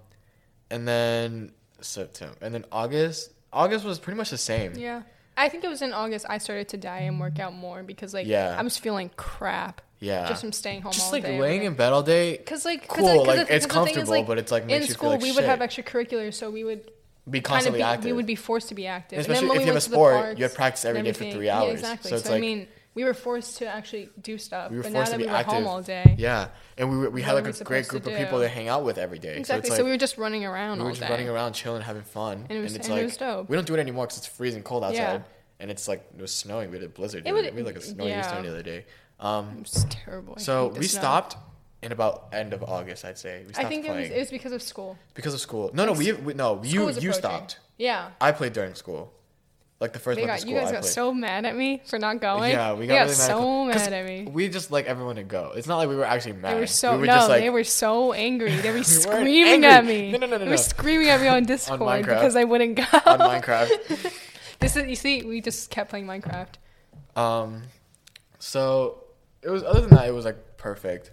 A: and then September, and then August. August was pretty much the same.
B: Yeah. I think it was in August I started to diet and work out more because like
A: Yeah.
B: I was feeling crap
A: Yeah.
B: just from staying home
A: Just
B: all
A: like
B: day.
A: laying in bed all day.
B: Cause like,
A: Cool,
B: cause
A: like, it's
B: 'cause the thing is,
A: comfortable,
B: like,
A: but it's, like,
B: in
A: makes you feel
B: school
A: like
B: we would have extracurriculars, so we would
A: Be
B: kind of
A: constantly
B: be
A: active.
B: we would be forced to be active. And
A: Especially
B: when
A: if
B: we
A: you have a sport,
B: parks
A: you have practice every
B: and
A: day for three
B: Yeah,
A: hours.
B: exactly.
A: So
B: So,
A: it's
B: I mean, we were forced to actually do stuff.
A: We were
B: but
A: forced
B: now
A: to
B: that
A: be
B: we were
A: active.
B: home all day.
A: yeah, and we were, we had like a great group of people to hang out with every day.
B: Exactly.
A: So,
B: So,
A: like,
B: we were just running around
A: we were just
B: day.
A: running around, chilling, having fun.
B: And it was-
A: it's
B: and it
A: like
B: was dope.
A: we don't do it anymore because it's freezing cold outside,
B: Yeah.
A: and it's like it was snowing. We had a blizzard.
B: It
A: other- we had like a snowy
B: yeah.
A: storm the other day. Um,
B: It was terrible. I
A: so we
B: snow.
A: stopped in about end of August, I'd say. We stopped
B: I think it was, it was because of school.
A: because of school. No, no, we, we no, you you stopped.
B: Yeah.
A: I played during school, like the first
B: They
A: month
B: got,
A: of school.
B: you guys
A: I
B: got
A: played.
B: so mad at me for not going.
A: Yeah, we
B: They
A: got, really mad.
B: so
A: at
B: mad at me.
A: We just like everyone to go. It's not like we were actually mad.
B: They were so
A: we were
B: no,
A: just like
B: they were so angry. They [LAUGHS] were
A: weren't
B: screaming at me.
A: No, no, no, no,
B: They were screaming at me [LAUGHS] on Discord
A: Minecraft.
B: because I wouldn't go.
A: on Minecraft. [LAUGHS]
B: this is you see, we just kept playing Minecraft.
A: Um, so it was other than that, it was like perfect.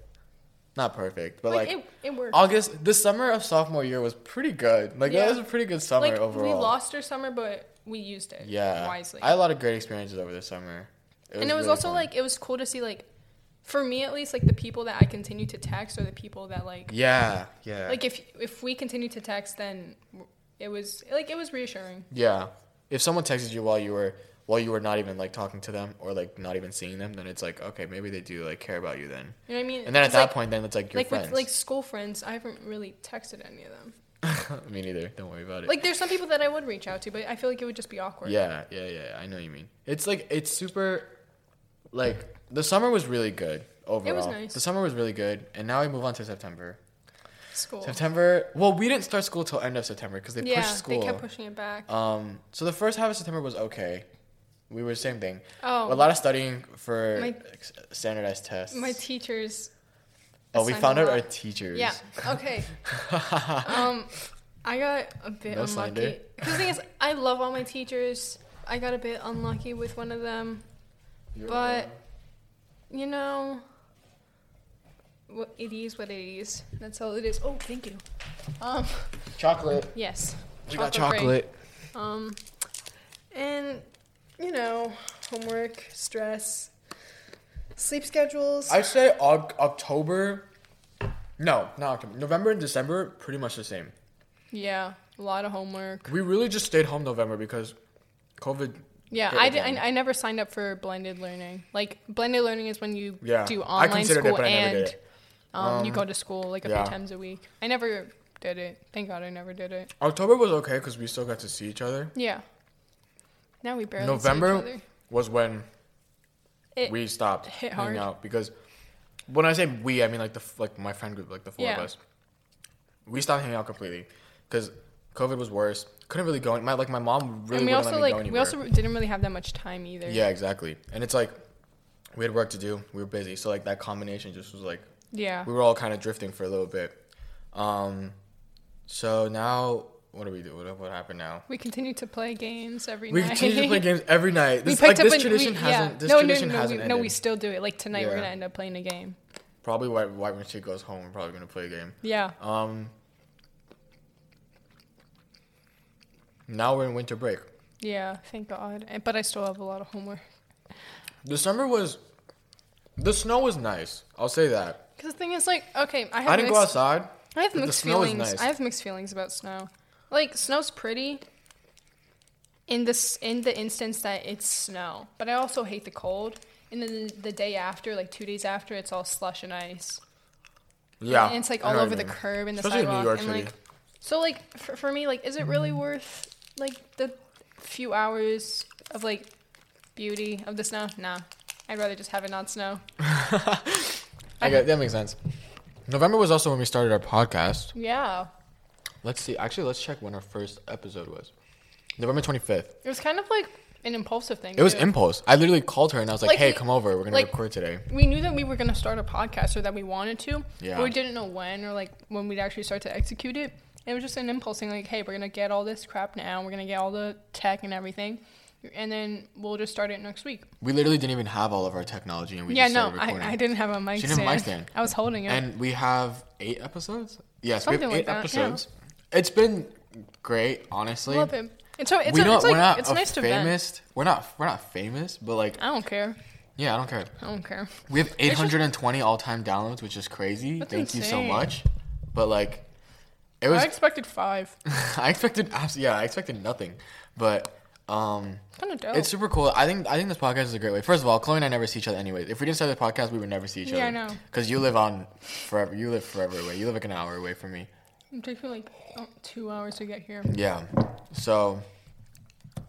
A: Not perfect, but
B: like,
A: like,
B: it, it worked.
A: August, the summer of sophomore year was pretty good. Like
B: Yeah.
A: that was a pretty good summer
B: like
A: overall.
B: we lost our summer, but we used it
A: yeah,
B: wisely.
A: I had a lot of great experiences over the summer.
B: and it was
A: really
B: also
A: fun.
B: like it was cool to see like, for me at least, like the people that I continue to text are the people that like
A: yeah, yeah,
B: like if if we continue to text, then it was like it was reassuring.
A: yeah. If someone texted you while you were while you were not even like talking to them or like not even seeing them, then it's like okay, maybe they do like care about you then.
B: You know what I mean?
A: And then at that
B: like,
A: point, then it's like your
B: like
A: friends.
B: with like school friends, I haven't really texted any of them. [LAUGHS]
A: Me neither. Don't worry about it.
B: Like there's some people that I would reach out to, but I feel like it would just be awkward.
A: Yeah, yeah, yeah. I know what you mean. It's like it's super. Like the summer was really good overall.
B: It was nice.
A: The summer was really good, and now we move on to September.
B: School.
A: September. Well, we didn't start school till end of September because they
B: yeah,
A: pushed school.
B: they kept pushing it back.
A: um. So the first half of September was okay. We were the same thing.
B: oh,
A: A lot of studying for
B: My-
A: standardized tests.
B: my teachers.
A: oh, we found out our teachers.
B: Yeah. Okay. [LAUGHS] um, I got a bit
A: No
B: unlucky. Because the thing is, I love all my teachers. I got a bit unlucky with one of them.
A: You're
B: But- You know, what it is, what it is. That's all it is. Oh, thank you. Um,
A: chocolate.
B: yes.
A: We got
B: break.
A: chocolate.
B: Um, and you know, homework, stress, sleep schedules.
A: I'd say Oc- October. No, not October. November and December, pretty much the same.
B: yeah, a lot of homework.
A: We really just stayed home November because COVID.
B: Yeah, I, did. I, I never signed up for blended learning. Like blended learning is when you
A: Yeah,
B: do
A: I
B: online
A: it,
B: school
A: but I
B: and
A: it.
B: um, you
A: Um,
B: go to school like a
A: yeah.
B: few times a week. I never did it. Thank God I never did it.
A: October was okay because we still got to see each other.
B: Yeah. Now we barely
A: November
B: see each other.
A: was when
B: It,
A: we stopped
B: hit
A: hanging
B: hard.
A: out because when I say we, I mean like the like my friend group, like the four of us. We stopped hanging out completely because COVID was worse. Couldn't really go. My like my mom really
B: and we also like we also didn't really have that much time either.
A: yeah, exactly. And it's like we had work to do. We were busy, so like that combination just was like
B: Yeah.
A: we were all kind of drifting for a little bit. Um, so now what do we do? What, what happened now?
B: We continue to play games every
A: We
B: night.
A: We continue to play games every [LAUGHS] night.
B: we
A: This,
B: picked
A: like,
B: up
A: this tradition
B: we,
A: hasn't.
B: yeah.
A: This
B: no,
A: tradition
B: no, no,
A: hasn't
B: we, no, we still do it. Like tonight, we're gonna end up playing a game.
A: Probably right, right when she goes home, we're probably gonna play a game.
B: Yeah.
A: Um, now we're in winter break.
B: Yeah. Thank God. But I still have a lot of homework.
A: December was, the snow was nice. I'll say that.
B: Because the thing is, like, okay, I
A: I didn't
B: mixed,
A: go outside.
B: I have mixed feelings.
A: nice.
B: I have mixed feelings about snow. Like, snow's pretty. In this, in the instance that it's snow, but I also hate the cold. And then the, day after, like two days after, it's all slush and ice.
A: Yeah,
B: and it's like all over the curb and the
A: Especially in New
B: sidewalk,
A: York
B: and
A: City.
B: like, so like for, for me, like, is it really mm-hmm. worth like the few hours of like beauty of the snow? Nah, I'd rather just have it not snow. [LAUGHS]
A: I get that makes sense. November was also when we started our podcast.
B: Yeah,
A: Let's see. Actually, let's check when our first episode was. November twenty fifth.
B: it was kind of like an impulsive thing.
A: It was
B: too.
A: impulse. I literally called her and I was like,
B: Like,
A: "Hey,
B: we-
A: come over. We're gonna
B: like-
A: record today."
B: we knew that we were gonna start a podcast or that we wanted to,
A: Yeah.
B: but we didn't know when or like when we'd actually start to execute it. It was just an impulse thing, like, hey, we're gonna get all this crap now. We're gonna get all the tech and everything, and then we'll just start it next week.
A: We literally didn't even have all of our technology, and we
B: yeah,
A: just
B: no,
A: started recording.
B: I, I didn't have a mic stand.
A: She didn't have a mic stand.
B: I was holding it.
A: And we have eight episodes. Yes, we
B: Something
A: have
B: like
A: eight
B: that, yeah.
A: episodes. It's been great, honestly.
B: Love it. It's so it's,
A: we
B: a, it's like
A: not
B: it's nice to vent.
A: famous. We're not. We're not famous, but like,
B: I don't care.
A: yeah, I don't care.
B: I don't care.
A: We have 820 all-time downloads, which is crazy.
B: That's
A: Thank you so much. But like, it was.
B: I expected five. [LAUGHS]
A: I expected. Yeah, I expected nothing. But um,
B: Kind of dope.
A: it's super cool. I think. I think this podcast is a great way. First of all, Chloe and I never see each other anyways. If we didn't start the podcast, we would never see each other.
B: Yeah, I know.
A: Because you live on forever. You live forever away. You live like an hour away from me.
B: It takes me like oh, two hours to get here.
A: Yeah. So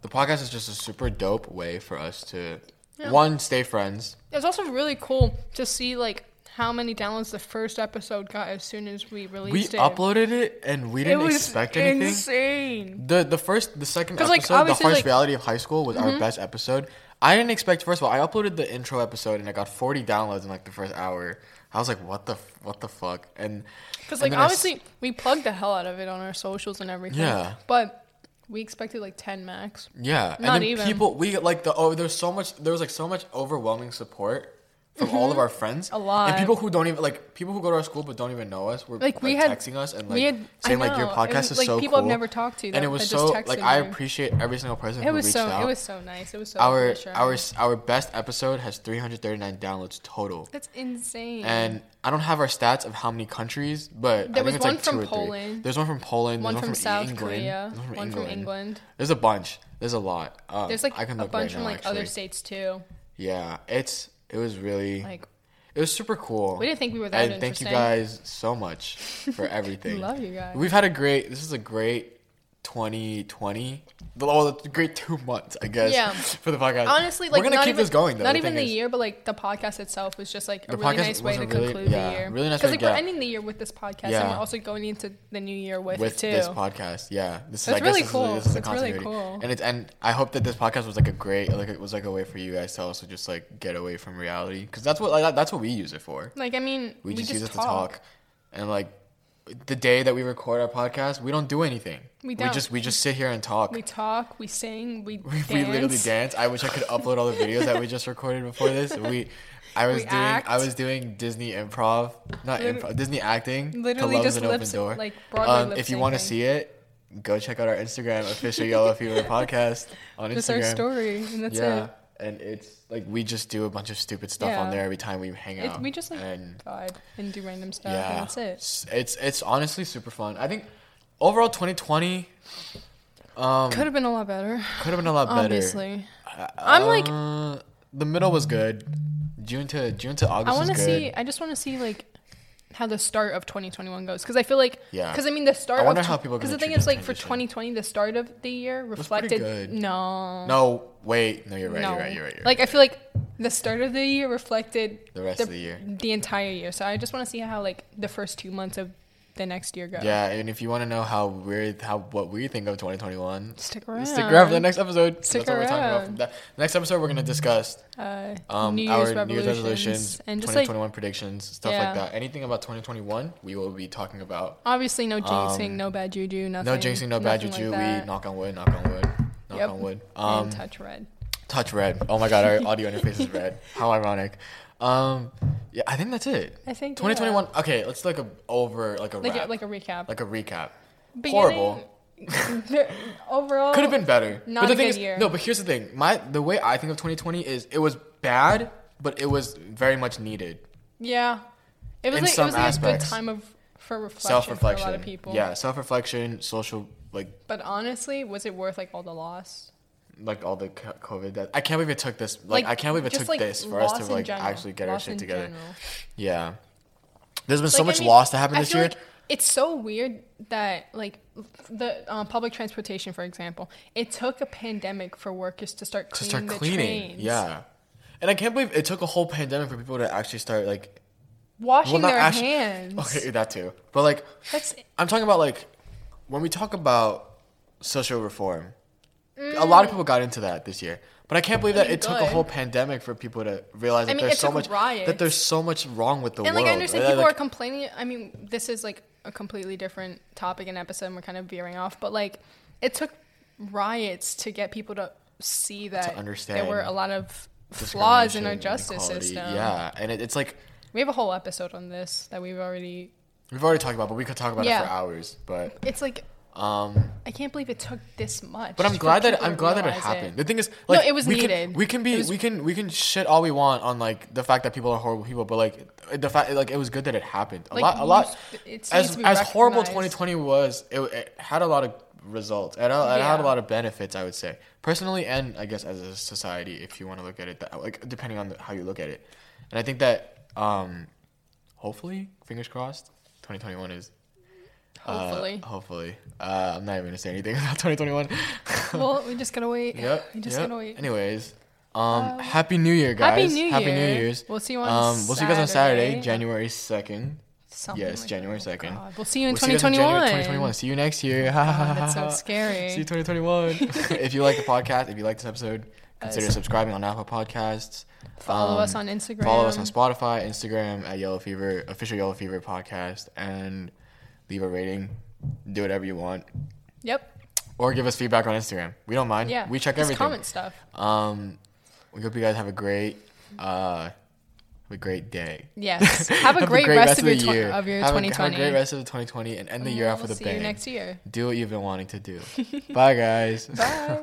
A: the podcast is just a super dope way for us to
B: Yeah.
A: one stay friends.
B: It was also really cool to see like how many downloads the first episode got as soon as we released
A: We
B: it.
A: uploaded it and we didn't expect anything.
B: insane.
A: The the first the second episode,
B: like,
A: the harsh
B: like- Mm-hmm.
A: reality of high school was our best episode. I didn't expect. First of all, I uploaded the intro episode and I got 40 downloads in like the first hour. I was like, what the what the fuck? And
B: Because like
A: I s-
B: obviously we plugged the hell out of it on our socials and everything.
A: Yeah.
B: But we expected like ten max.
A: yeah, and
B: Not
A: then
B: even.
A: people we like the oh there's so much there was like so much overwhelming support from all of our friends.
B: Mm-hmm. A lot.
A: And people who don't even like people who go to our school but don't even know us were
B: Like,
A: like,
B: we had-
A: texting us and like
B: had
A: saying like your podcast
B: was,
A: is
B: like,
A: so
B: people
A: cool.
B: I've never talked to.
A: and it was
B: that
A: so like I appreciate every single person
B: It
A: who
B: was
A: reached
B: so
A: out.
B: it was so nice. It was so
A: our our our best episode has 339 downloads total.
B: That's insane.
A: And I don't have our stats of how many countries, but
B: There
A: I think
B: was
A: it's
B: one
A: like two
B: from
A: or three.
B: Poland.
A: There's one from Poland.
B: one
A: there's
B: from,
A: from
B: South
A: England,
B: Korea, one from England.
A: There's a bunch. There's a lot. Um,
B: There's like a bunch
A: right
B: from
A: now,
B: like other states too.
A: Yeah, it's it was really
B: Like
A: it was super cool.
B: we didn't think we were that
A: and thank you guys so much [LAUGHS] for everything.
B: We love you guys.
A: We've had a great. This is a great 2020. Well, it's a great two months, I guess.
B: Yeah. [LAUGHS]
A: For the podcast.
B: Honestly, like
A: we're gonna keep
B: even,
A: this going though.
B: Not
A: the
B: even the
A: is-
B: year, but like the podcast itself was just like a really nice way to
A: really-
B: conclude
A: yeah,
B: the year.
A: really nice
B: Because like
A: to
B: we're ending the year with this podcast, and we're also going into the new year with,
A: with
B: too.
A: this podcast. Yeah, this is
B: That's
A: I guess
B: really
A: this
B: cool.
A: Is, this is
B: That's really cool.
A: And it's and I hope that this podcast was like a great like it was like a way for you guys to also just like get away from reality because that's what like that's what we use it for.
B: Like I mean,
A: We,
B: we,
A: just, use it
B: talk.
A: to talk, and like the day that we record our podcast, we don't do anything.
B: We don't.
A: just we just sit here and talk.
B: We talk, we sing, we
A: we, [LAUGHS]
B: dance.
A: we literally dance. I wish I could upload all the videos that we just recorded before this. We, I was
B: We
A: doing,
B: act.
A: I was doing Disney improv, not improv, Disney acting. to
B: Literally
A: is
B: just
A: an open door.
B: like
A: um, if you want to see it, go check out our Instagram, official Yellow Fever [LAUGHS] podcast on
B: Just
A: Instagram.
B: our story, and that's
A: yeah,
B: it.
A: And it's like we just do a bunch of stupid stuff on there every time we hang out.
B: It- we just like
A: and
B: vibe and do random stuff,
A: yeah,
B: and that's it.
A: It's, it's it's honestly super fun. I think overall 2020 um
B: Could have been a lot better,
A: could have been a lot better.
B: obviously. I'm like-
A: Uh, the middle was good. June to June to August
B: I want to see. I just want to see like how the start of 2021 goes because I feel like
A: Yeah.
B: because I mean the start.
A: I wonder
B: of
A: how people
B: because the thing is like for 2020 the start of the year reflected no
A: No, wait. No, you're right.
B: no
A: You're right. You're right. You're
B: like
A: right.
B: I feel like the start of the year reflected
A: The rest of the year.
B: the entire year. So I just want to see how like the first two months of the next year go.
A: yeah, and if you want to know how we're how what we think of 2021,
B: Stick around.
A: stick around for the next episode.
B: Stick
A: That's what we're talking about.
B: around.
A: That. Next episode, we're gonna discuss
B: Uh,
A: um,
B: New
A: our New Year's
B: resolutions, and just like
A: 2021 predictions, stuff
B: Yeah.
A: like that. Anything about 2021, we will be talking about.
B: obviously no jinxing,
A: Um,
B: no bad juju, nothing.
A: No jinxing, no bad juju.
B: Like
A: we knock on wood, knock on wood, knock
B: Yep.
A: on wood.
B: and
A: Um,
B: touch red.
A: touch red. Oh my god, our audio [LAUGHS] interface is red. How ironic. Um, yeah, I think that's it.
B: I think
A: 2021. Okay, let's like a over like a
B: Like a, like a recap.
A: like a recap.
B: Beginning-
A: Horrible. [LAUGHS]
B: Overall,
A: Could have been better.
B: not
A: but the
B: a
A: thing
B: good
A: is,
B: year.
A: no. But here's the thing. My the way I think of 2020 is it was bad, but it was very much needed.
B: Yeah, it was
A: In
B: like
A: some
B: it was like a good time of for reflection
A: Self
B: for a
A: reflection.
B: lot of people.
A: Yeah, self reflection, social like
B: But honestly, was it worth like all the loss?
A: Like all the COVID that I can't believe it took this. Like, I can't believe it took
B: like,
A: this for us to like
B: general.
A: actually get our shit together.
B: general.
A: Yeah, there's been so
B: Like, I
A: much
B: mean,
A: loss that happened
B: I
A: this year.
B: like it's so weird that like the um, public transportation, for example, it took a pandemic for workers to start
A: to
B: cleaning
A: start
B: the
A: cleaning.
B: trains.
A: Yeah. And I can't believe it took a whole pandemic for people to actually start like
B: washing
A: not
B: their
A: actu-
B: hands. [LAUGHS]
A: okay that too. But like
B: That's
A: I'm talking about like when we talk about social reform, a lot of people got into that this year. But I can't believe
B: Mm. I
A: that
B: mean,
A: it took a whole pandemic for people to realize that
B: mean,
A: there's so much
B: riots.
A: that there's so much wrong with the
B: and
A: world.
B: like I understand people
A: like,
B: are complaining. I mean, this is like a completely different topic and episode. and We're kind of veering off, but like it took riots to get people to see that there
A: understand
B: were a lot of flaws in our justice system.
A: Yeah, and it, it's like
B: we have a whole episode on this that we've already.
A: we've already talked about, but we could talk about
B: Yeah.
A: it for hours. But
B: It's like
A: um,
B: I can't believe it took this much.
A: But I'm glad that I'm glad that it happened. The thing is, like,
B: it was
A: we
B: needed.
A: Can, we can be,
B: was-
A: we can, we can shit all we want on like the fact that people are horrible people, but like the fact, like, it was good that it happened. A
B: Like,
A: lot, a lot.
B: it
A: As as horrible 2020 was, it, it had a lot of results. It, had- it had
B: Yeah.
A: a lot of benefits, I would say, personally, and I guess as a society, if you want to look at it, that, like depending on the, how you look at it. And I think that, um, hopefully, fingers crossed, 2021 is. Uh,
B: Hopefully.
A: hopefully. Uh, I'm not even gonna say anything [LAUGHS] about 2021. [LAUGHS]
B: well, we just gotta wait.
A: Yep.
B: We just
A: yep.
B: gotta wait.
A: Anyways, um, happy New Year, guys.
B: Happy New
A: Happy New Year's.
B: We'll see you on
A: Um, we'll see you guys on Saturday. January second.
B: Something
A: yes,
B: like
A: January
B: that. Oh,
A: 2nd.
B: God. We'll see you in
A: We'll see you guys in
B: 2021.
A: January 2021. See you next year.
B: God, that's so scary. [LAUGHS]
A: See you 2021. if you like the podcast, if you like this episode, consider subscribing on Apple Podcasts.
B: Follow
A: Um,
B: us on Instagram.
A: Follow us on Spotify, Instagram at Yellow Fever, official Yellow Fever podcast, and leave a rating. Do whatever you want,
B: Yep.
A: or give us feedback on Instagram. We don't mind.
B: Yeah.
A: we check
B: Just
A: everything.
B: comment stuff.
A: Um, we hope you guys have a great uh, Have a great day.
B: Yes. [LAUGHS] Have a great, rest, of your tw- of your
A: have a-
B: 2020.
A: have a great rest of 2020 and end the year off with a bang.
B: see you next year.
A: Do what you've been wanting to do. [LAUGHS] Bye, guys.
B: Bye.